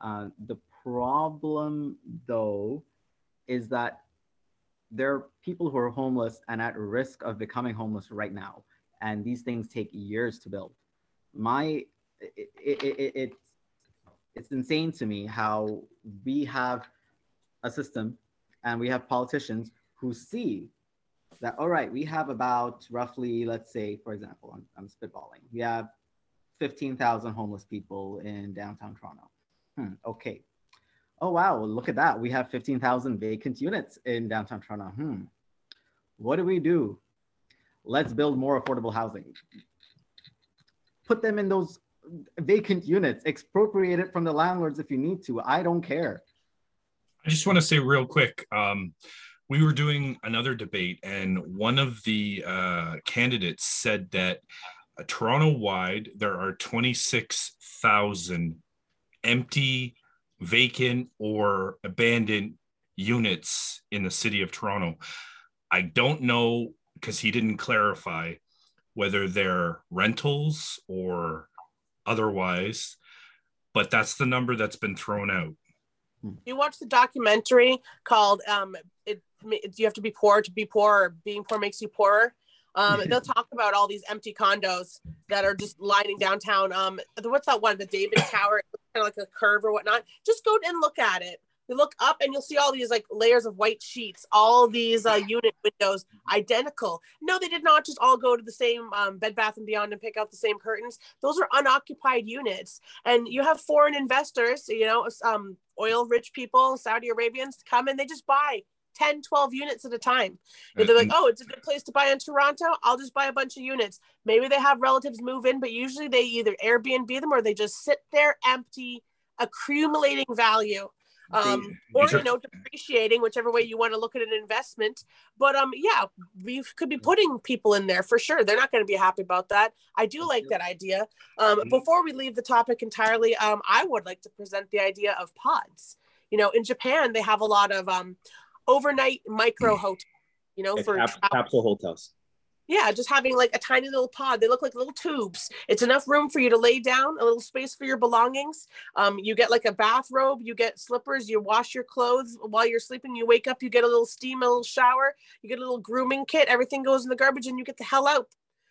Uh, the problem, though, is that there are people who are homeless and at risk of becoming homeless right now, and these things take years to build. My, it, it, it, it's it's insane to me how we have a system and we have politicians who see that all right we have about roughly let's say for example i'm, I'm spitballing we have 15000 homeless people in downtown toronto. Hmm, okay. Oh wow look at that. We have 15000 vacant units in downtown toronto. Hmm. What do we do? Let's build more affordable housing. Put them in those vacant units expropriate it from the landlords if you need to. I don't care. I just want to say real quick. Um, we were doing another debate, and one of the uh, candidates said that Toronto wide there are 26,000 empty, vacant, or abandoned units in the city of Toronto. I don't know because he didn't clarify whether they're rentals or otherwise, but that's the number that's been thrown out. You watch the documentary called um, it, it, "You Have to Be Poor to Be Poor," or "Being Poor Makes You Poorer." Um, they'll talk about all these empty condos that are just lining downtown. Um, what's that one? The David Tower, kind of like a curve or whatnot. Just go and look at it. You look up and you'll see all these like layers of white sheets, all these uh, unit windows identical. No, they did not just all go to the same um, Bed Bath and Beyond and pick out the same curtains. Those are unoccupied units, and you have foreign investors, you know, um, oil rich people, Saudi Arabians come and they just buy 10, 12 units at a time. They're like, oh, it's a good place to buy in Toronto. I'll just buy a bunch of units. Maybe they have relatives move in, but usually they either Airbnb them or they just sit there empty, accumulating value. Um, or you know, depreciating, whichever way you want to look at an investment. But um, yeah, we could be putting people in there for sure. They're not going to be happy about that. I do like that idea. Um, before we leave the topic entirely, um, I would like to present the idea of pods. You know, in Japan, they have a lot of um, overnight micro hotels. You know, Like for cap- capsule hotels. Yeah, just having like a tiny little pod. They look like little tubes. It's enough room for you to lay down, a little space for your belongings. Um, you get like a bathrobe, you get slippers, you wash your clothes while you're sleeping. You wake up, you get a little steam, a little shower, you get a little grooming kit. Everything goes in the garbage, and you get the hell out.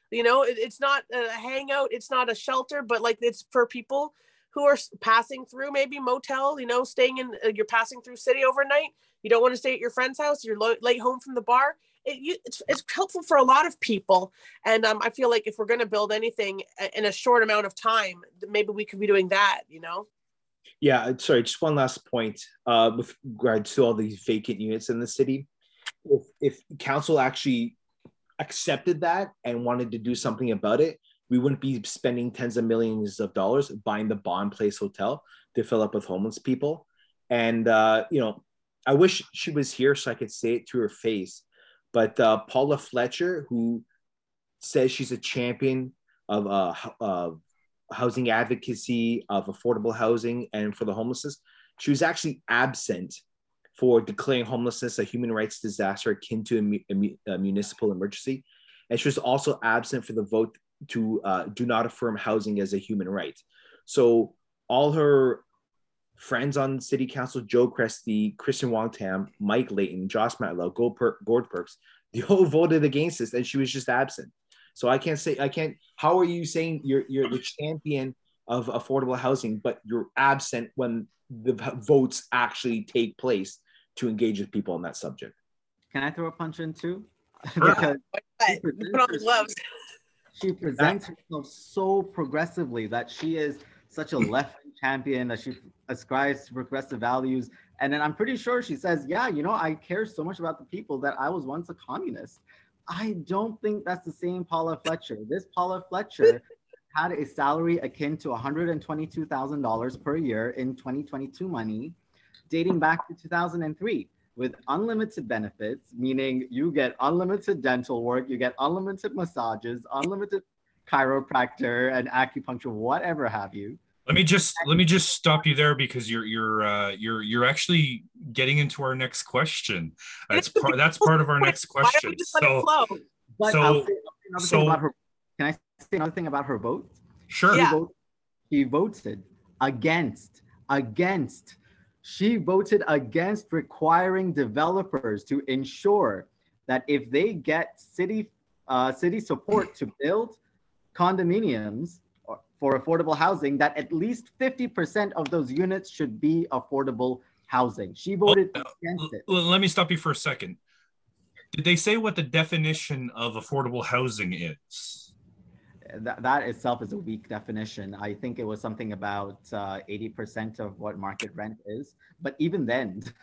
You know, it, it's not a hangout, it's not a shelter, but like it's for people who are passing through maybe motel. You know, staying in. Uh, you're passing through city overnight. You don't want to stay at your friend's house. You're lo- late home from the bar it, you, it's, it's helpful for a lot of people and um, i feel like if we're going to build anything in a short amount of time maybe we could be doing that you know Yeah, uh, sorry, just one last point uh, with regards to all these vacant units in the city. If, if council actually accepted that and wanted to do something about it, we wouldn't be spending tens of millions of dollars buying the Bond Place Hotel to fill up with homeless people. And, uh, you know, I wish she was here so I could say it to her face. But uh, Paula Fletcher, who says she's a champion of uh, uh, housing advocacy of affordable housing and for the homelessness. She was actually absent for declaring homelessness a human rights disaster akin to a, municipal emergency. And she was also absent for the vote to uh, do not affirm housing as a human right. So all her friends on city council, Joe Cressy, Kristyn Wong-Tam, Mike Layton, Josh Matlow, Gord, per- Gord Perks, they all voted against this and she was just absent. So I can't say I can't. How are you saying you're you're the champion of affordable housing, but you're absent when the votes actually take place to engage with people on that subject? Can I throw a punch in too? Because But put on she presents herself so progressively that she is such a left-wing champion that she ascribes to progressive values. And then I'm pretty sure she says, Yeah, you know, I care so much about the people that I was once a communist. I don't think that's the same Paula Fletcher. This Paula Fletcher had a salary akin to $122,000 per year in 2022 money, dating back to 2003. with unlimited benefits, meaning you get unlimited dental work, you get unlimited massages, unlimited chiropractor and acupuncture, whatever have you. Let me just let me just stop you there because you're you're uh, you're you're actually getting into our next question. That's part that's part of our next question. So, but so, so her, can I say another thing about her vote? Sure. Yeah. He, vote, he voted against against. She voted against requiring developers to ensure that if they get city uh, city support to build condominiums for affordable housing, that at least 50% of those units should be affordable housing. She voted well, against it. Let me stop you for a second. Did they say what the definition of affordable housing is? That, that itself is a weak definition. I think it was something about uh, 80% of what market rent is. But even then.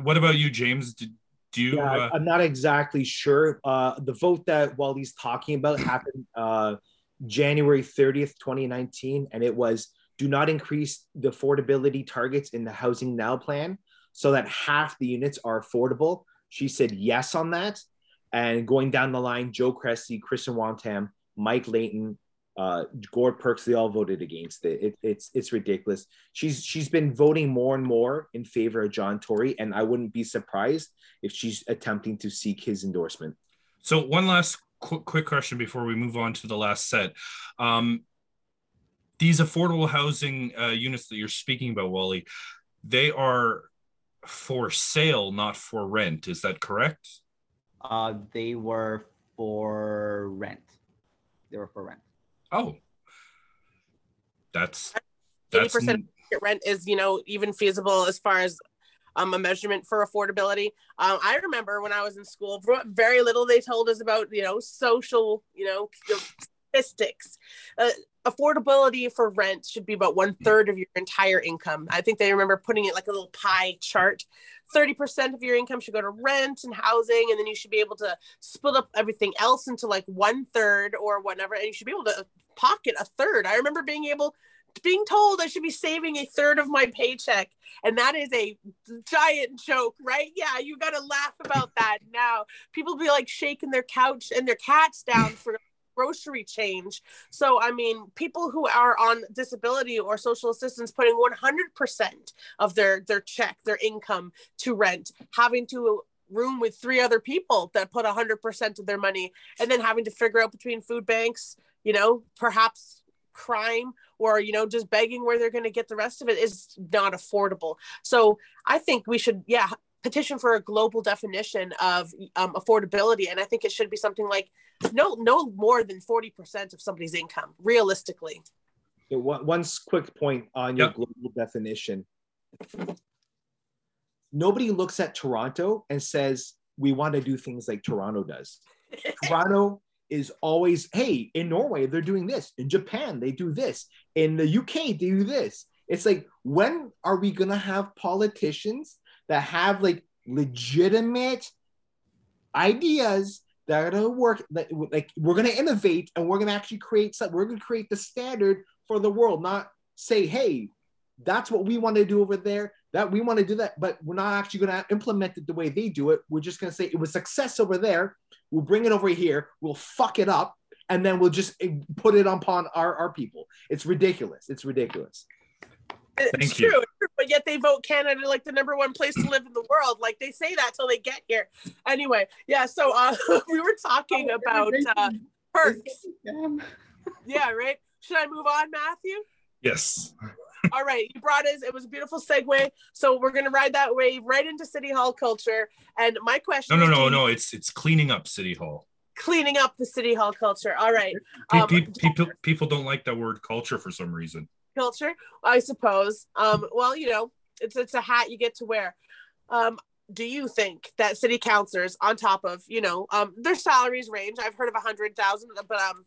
What about you, James? Did, do you? Yeah, uh... I'm not exactly sure. Uh, the vote that Wali's talking about happened uh, January 30th, 2019, and it was do not increase the affordability targets in the Housing Now plan so that half the units are affordable. She said yes on that. And going down the line, Joe Cressy, Kristyn Wong-Tam, Mike Layton, uh, Gord Perks, they all voted against it. it. It's it's ridiculous. She's she's been voting more and more in favor of John Tory, and I wouldn't be surprised if she's attempting to seek his endorsement. So one last quick, quick question before we move on to the last set. Um, these affordable housing uh, units that you're speaking about, Wali, they are for sale, not for rent. Is that correct? Uh, they were for rent. They were for rent. Oh, that's eighty percent rent is you know even feasible as far as um, a measurement for affordability. Um, I remember when I was in school, very little they told us about, you know, social, you know, statistics. Uh, affordability for rent should be about one mm. third of your entire income. I think they remember putting it like a little pie chart. 30% of your income should go to rent and housing, and then you should be able to split up everything else into like one third or whatever, and you should be able to pocket a third. I remember being able being told I should be saving a third of my paycheck. And that is a giant joke, right? Yeah, you got to laugh about that now. People be like shaking their couch and their cats down for grocery change. So, I mean, people who are on disability or social assistance putting 100% of their their check, their income to rent, having to room with three other people that put 100% of their money and then having to figure out between food banks, you know, perhaps crime or you know just begging where they're going to get the rest of it is not affordable so i think we should yeah petition for a global definition of um, affordability and i think it should be something like no no more than 40% of somebody's income realistically yeah, one, one quick point on your yep. global definition nobody looks at toronto and says we want to do things like toronto does toronto is always, hey, in Norway, they're doing this. In Japan, they do this. In the UK, they do this. It's like, when are we going to have politicians that have like legitimate ideas that are to work? That, like, we're to innovate and we're to actually create something. We're to create the standard for the world, not say, hey, that's what we want to do over there that we want to do that but we're not actually to implement it the way they do it we're just to say it was success over there we'll bring it over here we'll fuck it up and then we'll just eh, put it upon our, our people it's ridiculous it's ridiculous it's Thank true, you. but yet they vote Canada like the number one place to live in the world. Like they say that till they get here. Anyway, yeah. So uh, we were talking oh, about uh, perks. yeah, right. Should I move on, Matthew? Yes. All right, you brought us. It was a beautiful segue. So we're gonna ride that wave right into City Hall culture. And my question. No, no, no, no. It's it's cleaning up City Hall. Cleaning up the City Hall culture. All right. Um, people, people people don't like that word culture for some reason. Culture, I suppose. Um, well, you know, it's it's a hat you get to wear. Um, do you think that city councilors, on top of you know, um, their salaries range? I've heard of a hundred thousand, but um,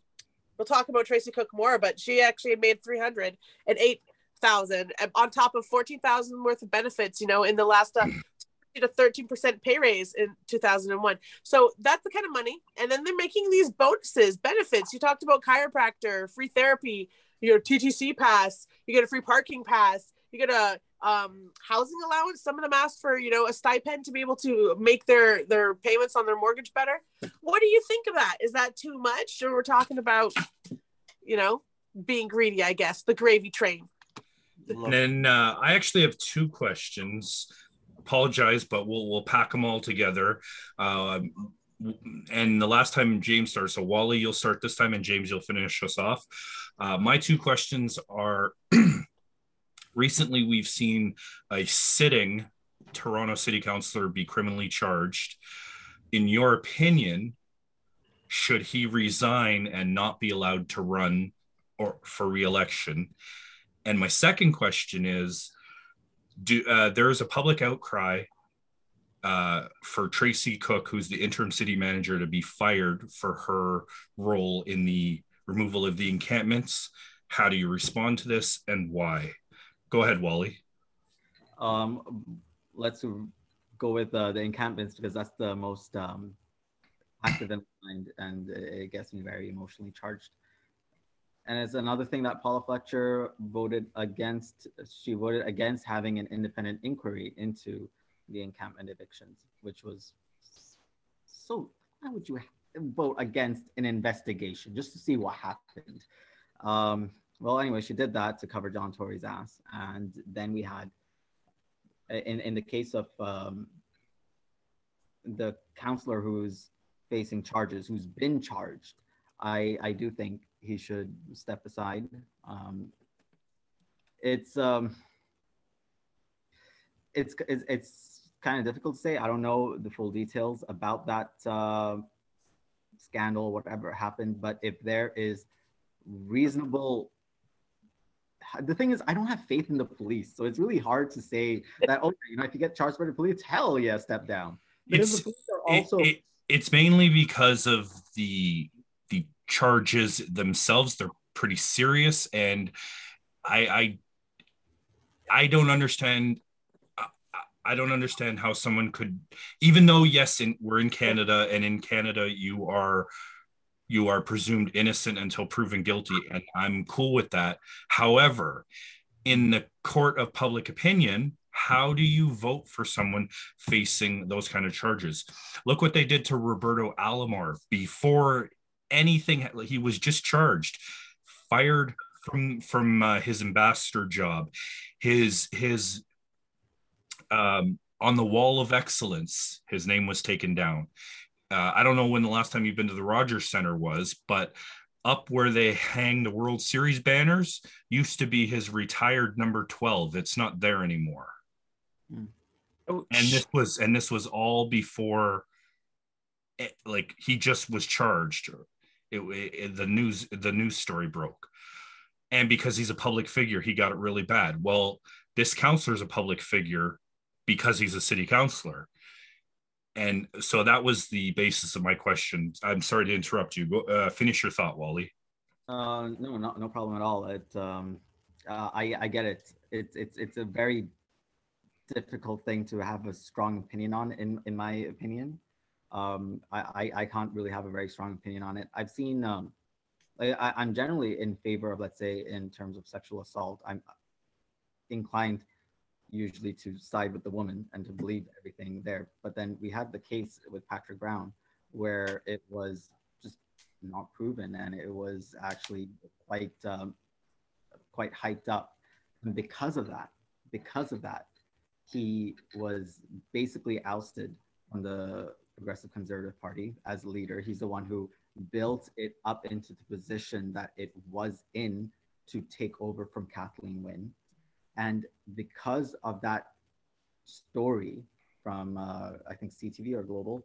we'll talk about Tracey Cook more. But she actually made three hundred and eight thousand on top of fourteen thousand worth of benefits. You know, in the last uh, to 13% pay raise in 2001. So that's the kind of money. And then they're making these bonuses, benefits. You talked about chiropractor, free therapy, your TTC pass, you get a free parking pass, you get a um, housing allowance. Some of them ask for, you know, a stipend to be able to make their their payments on their mortgage better. What do you think of that? Is that too much, or we're talking about, you know, being greedy? I guess the gravy train. And then uh, I actually have two questions. Apologize, but we'll we'll pack them all together. Uh, and the last time James starts, so Wali, you'll start this time, and James, you'll finish us off. Uh, my two questions are: recently, we've seen a sitting Toronto City Councilor be criminally charged. In your opinion, should he resign and not be allowed to run or for reelection? And my second question is do uh, there is a public outcry uh, for Tracey Cook, who's the interim city manager, to be fired for her role in the removal of the encampments. How do you respond to this and why? Go ahead, Wali. Um, let's go with uh, the encampments because that's the most um, active in mind and it gets me very emotionally charged and it's another thing that Paula Fletcher voted against. She voted against having an independent inquiry into the encampment evictions, which was so. Why would you vote against an investigation just to see what happened? Um, well, anyway, she did that to cover John Tory's ass, and then we had, in in the case of um, the counselor who's facing charges, who's been charged, I I do think he should step aside. Um, it's um, it's it's, it's kind of difficult to say. I don't know the full details about that uh, scandal, whatever happened. But if there is reasonable the thing is, I don't have faith in the police, so it's really hard to say that. Oh, you know, if you get charged by the police, hell yeah, step down. It's, also... It, it, it's mainly because of the the charges themselves they're pretty serious and i i i don't understand I don't understand how someone could, even though yes, in, we're in Canada, and in Canada you are you are presumed innocent until proven guilty, and I'm cool with that. However, in the court of public opinion, how do you vote for someone facing those kind of charges? Look what they did to Roberto Alomar before anything. He was just charged, fired from from uh, his ambassador job, his his um, on the wall of excellence. His name was taken down. Uh, I don't know when the last time you've been to the Rogers Center was, but up where they hang the World Series banners used to be his retired number 12. It's not there anymore. Mm. And this was and this was all before it, like he just was charged it, it, the news the news story broke and because he's a public figure he got it really bad well this counselor is a public figure because he's a city councilor. And so that was the basis of my question. I'm sorry to interrupt you. Go, uh, finish your thought Wali. Uh, no, no no problem at all. It um, uh, I, I get it. It's it's it's a very difficult thing to have a strong opinion on in in my opinion. Um, I, I can't really have a very strong opinion on it. I've seen, um, I, I'm generally in favor of, let's say, in terms of sexual assault, I'm inclined usually to side with the woman and to believe everything there. But then we had the case with Patrick Brown where it was just not proven and it was actually quite, um, quite hyped up. And because of that, because of that, he was basically ousted from the Progressive Conservative Party as leader. He's the one who built it up into the position that it was in to take over from Kathleen Wynne. And because of that story from, uh, I think, CTV or Global,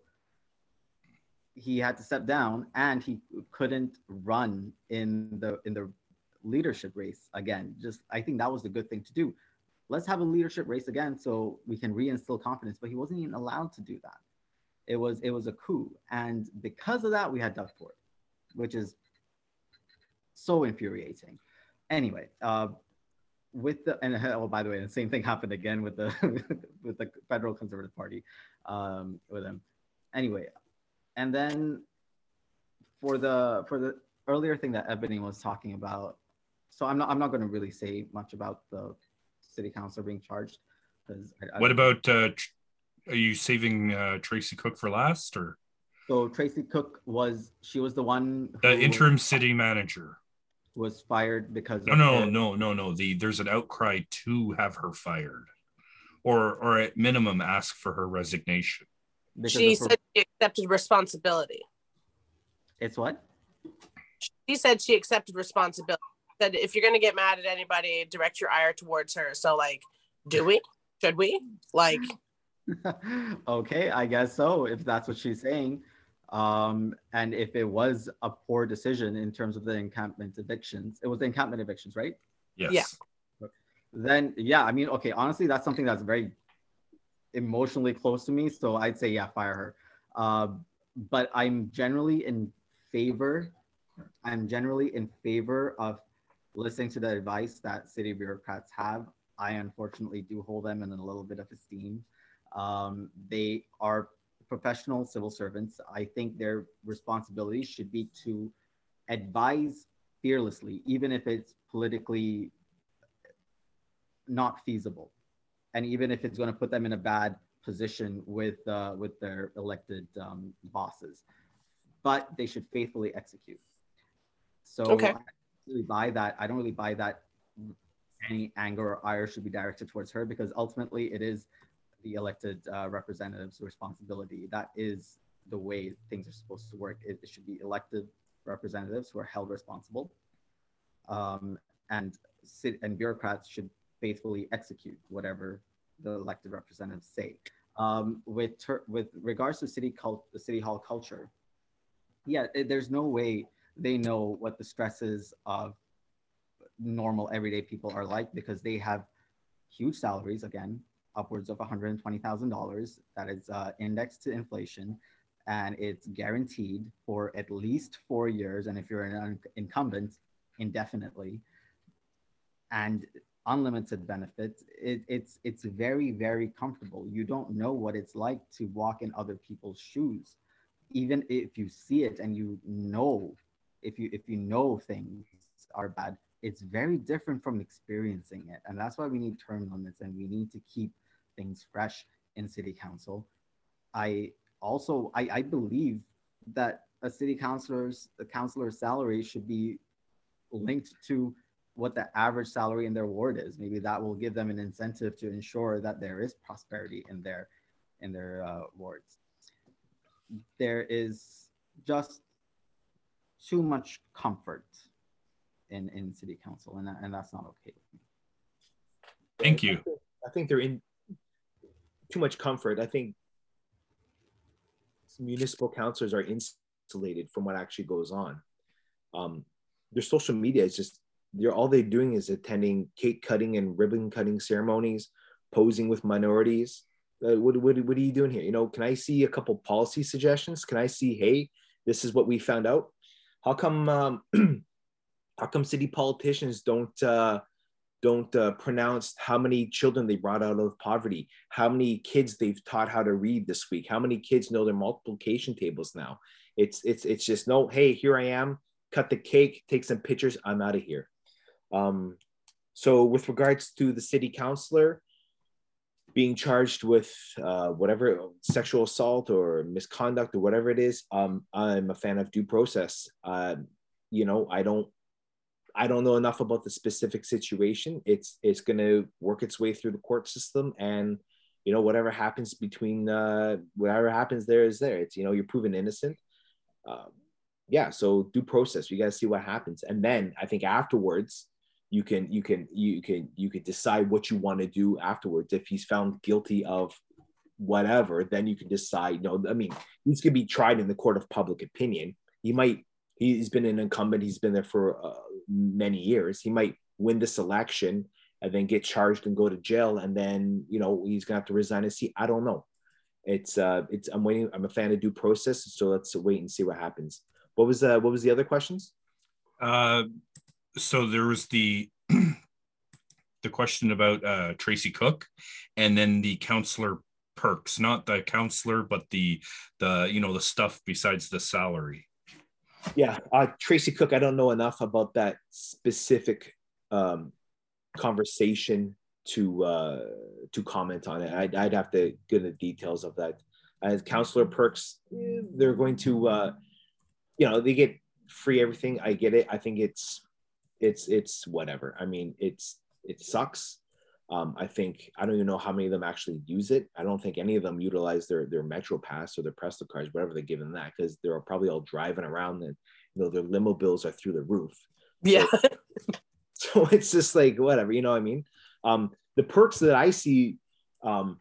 he had to step down and he couldn't run in the in the leadership race again. Just I think that was the good thing to do. Let's have a leadership race again so we can reinstill confidence. But he wasn't even allowed to do that it was it was a coup, and because of that, we had Doug Ford, which is so infuriating. Anyway, uh, with the and oh by the way, the same thing happened again with the with the federal conservative party um, with him. Anyway, and then for the for the earlier thing that Ebony was talking about, so I'm not I'm not going to really say much about the city council being charged. Because what about uh, are you saving uh, Tracey Cook for last or? So Tracey Cook was she was the one the interim was, city manager was fired because no no her, no no no the there's an outcry to have her fired or or at minimum ask for her resignation. She said she accepted responsibility. It's what? She said she accepted responsibility. That if you're going to get mad at anybody, direct your ire towards her. So, like, do we? Should we? Like, okay, I guess so. If that's what she's saying, um, and if it was a poor decision in terms of the encampment evictions, it was the encampment evictions, right? Yes. Yeah. Then, yeah, I mean, okay, honestly, that's something that's very emotionally close to me. So I'd say, yeah, fire her. Uh, but I'm generally in favor. I'm generally in favor of listening to the advice that city bureaucrats have. I unfortunately do hold them in a little bit of esteem. Um, they are professional civil servants. I think their responsibility should be to advise fearlessly, even if it's politically not feasible, and even if it's going to put them in a bad position with uh, with their elected um, bosses. But they should faithfully execute. So okay. I don't really buy that. I don't really buy that any anger or ire should be directed towards her because ultimately it is the elected uh, representatives' responsibility. That is the way things are supposed to work. It, it should be elected representatives who are held responsible, um, and and bureaucrats should faithfully execute whatever the elected representatives say. Um, with with regards to city cult, the city hall culture, yeah, it, there's no way they know what the stresses of normal everyday people are like because they have huge salaries again upwards of $120,000 that is uh, indexed to inflation and it's guaranteed for at least four years. And if you're an incumbent, indefinitely and unlimited benefits, it, it's, it's very, very comfortable. You don't know what it's like to walk in other people's shoes. Even if you see it and you know, if you, if you know things are bad, it's very different from experiencing it. And that's why we need term limits and we need to keep things fresh in city council. I also I, I believe that a city councilor's the councilor's salary should be linked to what the average salary in their ward is. Maybe that will give them an incentive to ensure that there is prosperity in their in their uh, wards. There is just too much comfort in in city council, and and that's not okay. Thank you. I think they're in too much comfort. I think municipal councilors are insulated from what actually goes on. Um, their social media is just they're all they're doing is attending cake cutting and ribbon cutting ceremonies, posing with minorities. Uh, what, what, what are you doing here? You know, can I see a couple policy suggestions? Can I see, hey, this is what we found out? How come um, how come city politicians don't uh, don't uh, pronounce how many children they brought out of poverty, how many kids they've taught how to read this week, how many kids know their multiplication tables now. It's it's it's just no, hey, here I am, cut the cake, take some pictures, I'm out of here. Um, so with regards to the city councilor being charged with uh, whatever sexual assault or misconduct or whatever it is, um, I'm a fan of due process. Uh, you know, I don't I don't know enough about the specific situation. It's it's going to work its way through the court system, and you know whatever happens between uh, whatever happens there is there. It's you know you're proven innocent. Um, yeah, so due process. We got to see what happens, and then I think afterwards you can you can you can you can decide what you want to do afterwards. If he's found guilty of whatever, then you can decide. You know, I mean, he's going to be tried in the court of public opinion. He might he's been an incumbent. He's been there for uh, many years. He might win this election and then get charged and go to jail, and then you know he's gonna have to resign his seat. I don't know. It's uh, it's I'm waiting. I'm a fan of due process, so let's wait and see what happens. What was uh, what was the other questions? Uh, so there was the the question about uh, Tracey Cook, and then the counselor perks, not the counselor, but the the you know the stuff besides the salary yeah, uh, Tracey Cook. I don't know enough about that specific um, conversation to uh, to comment on it. I'd, I'd have to get the details of that. As counselor Perks, eh, they're going to, uh, you know, they get free everything. I get it. I think it's it's it's whatever. I mean, it's it sucks. Um, I think I don't even know how many of them actually use it. I don't think any of them utilize their their Metro Pass or their Presto cards, whatever they give them that, because they're probably all driving around and you know their limo bills are through the roof. Yeah. So, so it's just like whatever, you know what I mean? Um, the perks that I see um,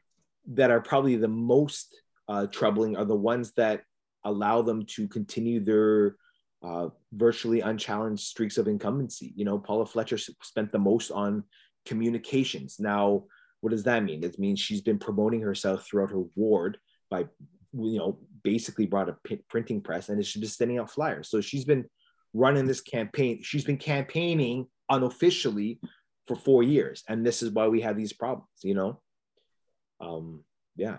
that are probably the most uh, troubling are the ones that allow them to continue their uh, virtually unchallenged streaks of incumbency. You know, Paula Fletcher spent the most on communications. Now, what does that mean? It means she's been promoting herself throughout her ward by, you know, basically brought a p- printing press and she's been sending out flyers. So she's been running this campaign. She's been campaigning unofficially for four years, and this is why we have these problems. You know, um, yeah.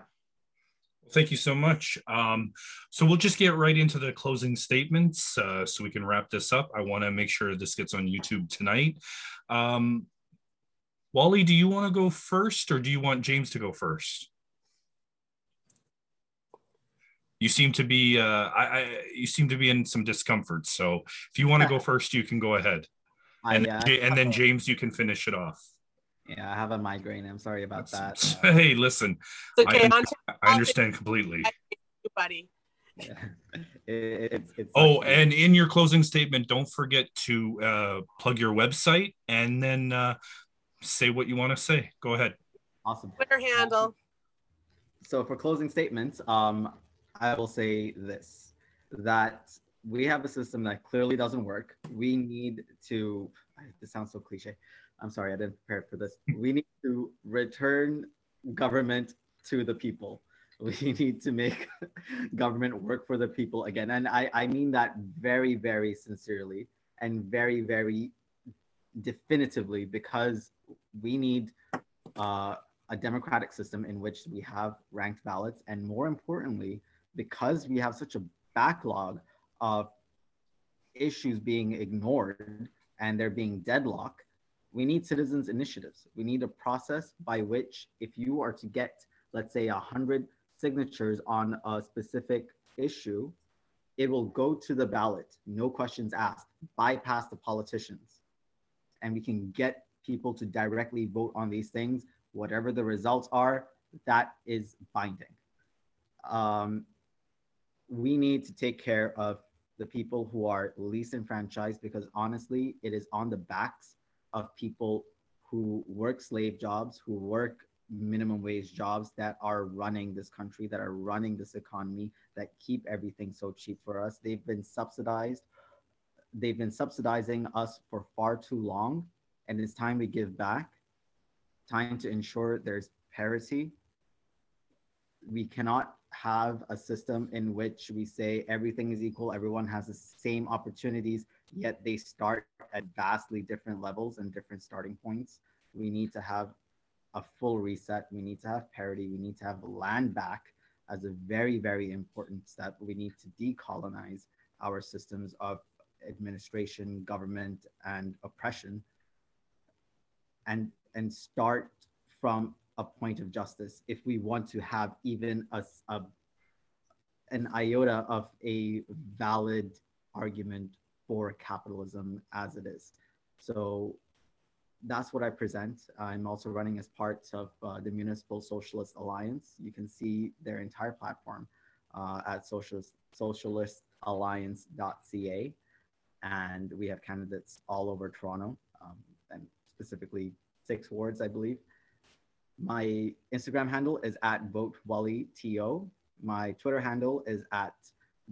Thank you so much. Um, so we'll just get right into the closing statements uh, so we can wrap this up. I want to make sure this gets on YouTube tonight. Um, Wali, do you want to go first or do you want James to go first? You seem to be uh, I, I you seem to be in some discomfort. So if you want to go first, you can go ahead. And, I, uh, then, and then James, you can finish it off. yeah, I have a migraine. I'm sorry about that. Hey, listen, okay. I- on I understand completely. buddy. Yeah. It- it's, it's Oh, actually- and in your closing statement, don't forget to uh, plug your website and then uh, say what you want to say. Go ahead. awesome. Twitter handle. so for closing statements, um, I will say this: that we have a system that clearly doesn't work. We need to. This sounds so cliche. I'm sorry, I didn't prepare for this. We need to return government to the people. We need to make government work for the people again, and I, I mean that very, very sincerely and very, very definitively because we need uh, a democratic system in which we have ranked ballots and more importantly because we have such a backlog of issues being ignored and they're being deadlocked we need citizens initiatives. We need a process by which if you are to get let's say 100 signatures on a specific issue it will go to the ballot no questions asked bypass the politicians and we can get people to directly vote on these things whatever the results are that is binding um, we need to take care of the people who are least enfranchised because honestly, it is on the backs of people who work slave jobs, who work minimum wage jobs that are running this country, that are running this economy, that keep everything so cheap for us. They've been subsidized. They've been subsidizing us for far too long. And it's time we give back, time to ensure there's parity. We cannot have a system in which we say everything is equal, everyone has the same opportunities, yet they start at vastly different levels and different starting points. We need to have a full reset. We need to have parity. We need to have land back as a very, very important step. We need to decolonize our systems of administration, government, and oppression and, and start from a point of justice if we want to have even a, a an iota of a valid argument for capitalism as it is. So that's what I present. I'm also running as part of uh, the Municipal Socialist Alliance. You can see their entire platform uh, at socialist, socialistalliance.ca. And we have candidates all over Toronto um, and specifically six wards, I believe. My Instagram handle is at VoteWaliTO. My Twitter handle is at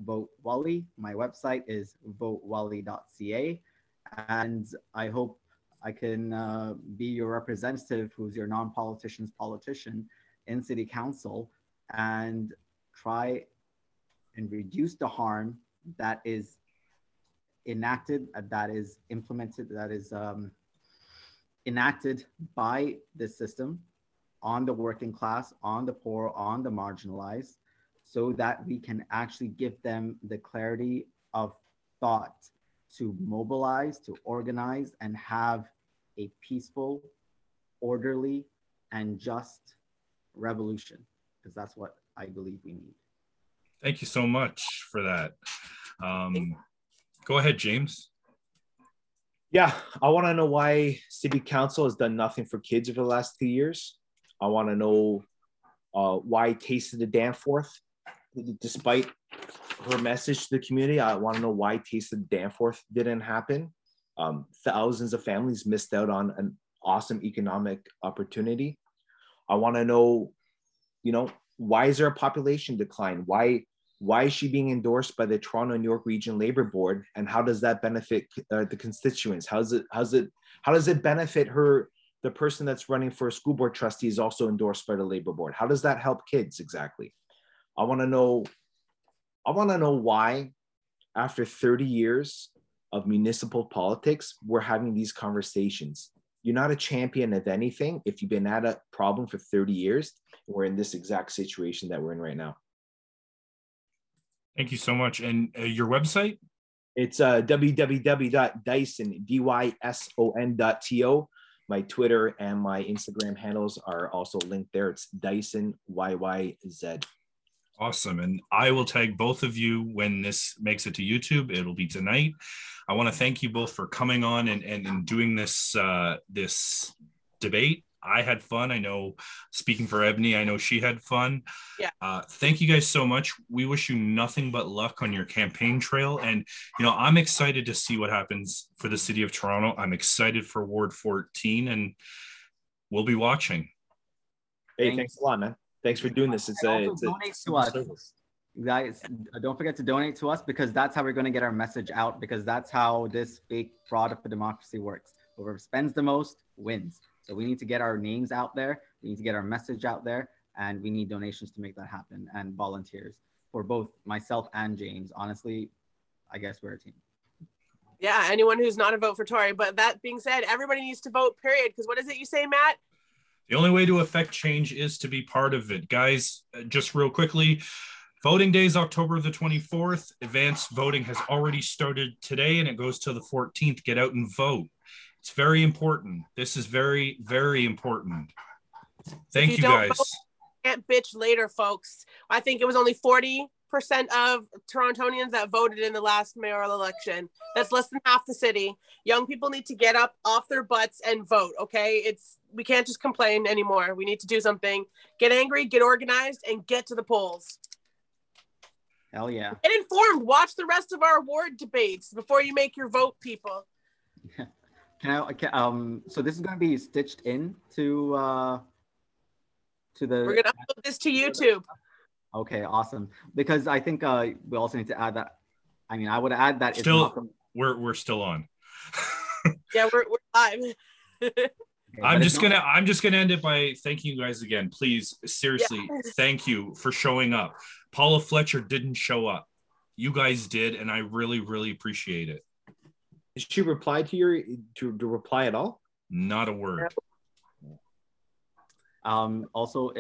VoteWali. My website is votewali.ca. And I hope I can uh, be your representative who's your non politician's politician in city council and try and reduce the harm that is enacted, uh, that is implemented, that is um, enacted by this system on the working class, on the poor, on the marginalized, so that we can actually give them the clarity of thought to mobilize, to organize, and have a peaceful, orderly and just revolution, because that's what I believe we need. Thank you so much for that. Um, go ahead, James. Yeah, I want to know why City Council has done nothing for kids over the last two years. I want to know uh, why Taste the Danforth, despite her message to the community, I want to know why Taste the Danforth didn't happen. Um, thousands of families missed out on an awesome economic opportunity. I want to know, you know, why is there a population decline? Why why is she being endorsed by the Toronto and York Region Labor Board, and how does that benefit uh, the constituents? How's it how's it how does it benefit her? The person that's running for a school board trustee is also endorsed by the Labor Board. How does that help kids exactly? I want to know. I want to know why, after 30 years of municipal politics, we're having these conversations. You're not a champion of anything if you've been at a problem for 30 years. We're in this exact situation that we're in right now. Thank you so much. And uh, your website? It's uh, www.dyson, D-Y-S-O-N.to. My Twitter and my Instagram handles are also linked there. It's Dyson YYZ. Awesome. And I will tag both of you when this makes it to YouTube. It'll be tonight. I want to thank you both for coming on and, and, and doing this uh, this debate. I had fun. I know speaking for Ebony, I know she had fun. Yeah. Uh, thank you guys so much. We wish you nothing but luck on your campaign trail. And, you know, I'm excited to see what happens for the city of Toronto. I'm excited for Ward 14 and we'll be watching. Hey, thanks, thanks a lot, man. Thanks for doing this. It's a, it's a, to us. Service. Guys, don't forget to donate to us because that's how we're going to get our message out because that's how this fake fraud of a democracy works. Whoever spends the most wins. So we need to get our names out there. We need to get our message out there, and we need donations to make that happen and volunteers for both myself and James. Honestly, I guess we're a team. Yeah, anyone who's not a vote for Tory. But that being said, everybody needs to vote, period. Because what is it you say, Matt? The only way to affect change is to be part of it. Guys, uh, just real quickly, voting day is October the 24th. Advanced voting has already started today and it goes to the 14th. Get out and vote. It's very important. This is very, very important. Thank you, you guys. Vote, can't bitch later, folks. I think it was only 40% of Torontonians that voted in the last mayoral election. That's less than half the city. Young people need to get up off their butts and vote, okay? It's we can't just complain anymore. We need to do something. Get angry, get organized, and get to the polls. Hell yeah. Get informed. Watch the rest of our award debates before you make your vote, people. Can I? Can, um. So this is going to be stitched in to uh, to the. We're gonna upload this to YouTube. Okay, awesome. Because I think uh, we also need to add that. I mean, I would add that. Still, from... we're we're still on. yeah, we're we're live. Okay, I'm just gonna I'm just gonna end it by thanking you guys again. Please, seriously, yeah. thank you for showing up. Paula Fletcher didn't show up. You guys did, and I really, really appreciate it. Did she reply to your to, to reply at all? Not a word. Um, also,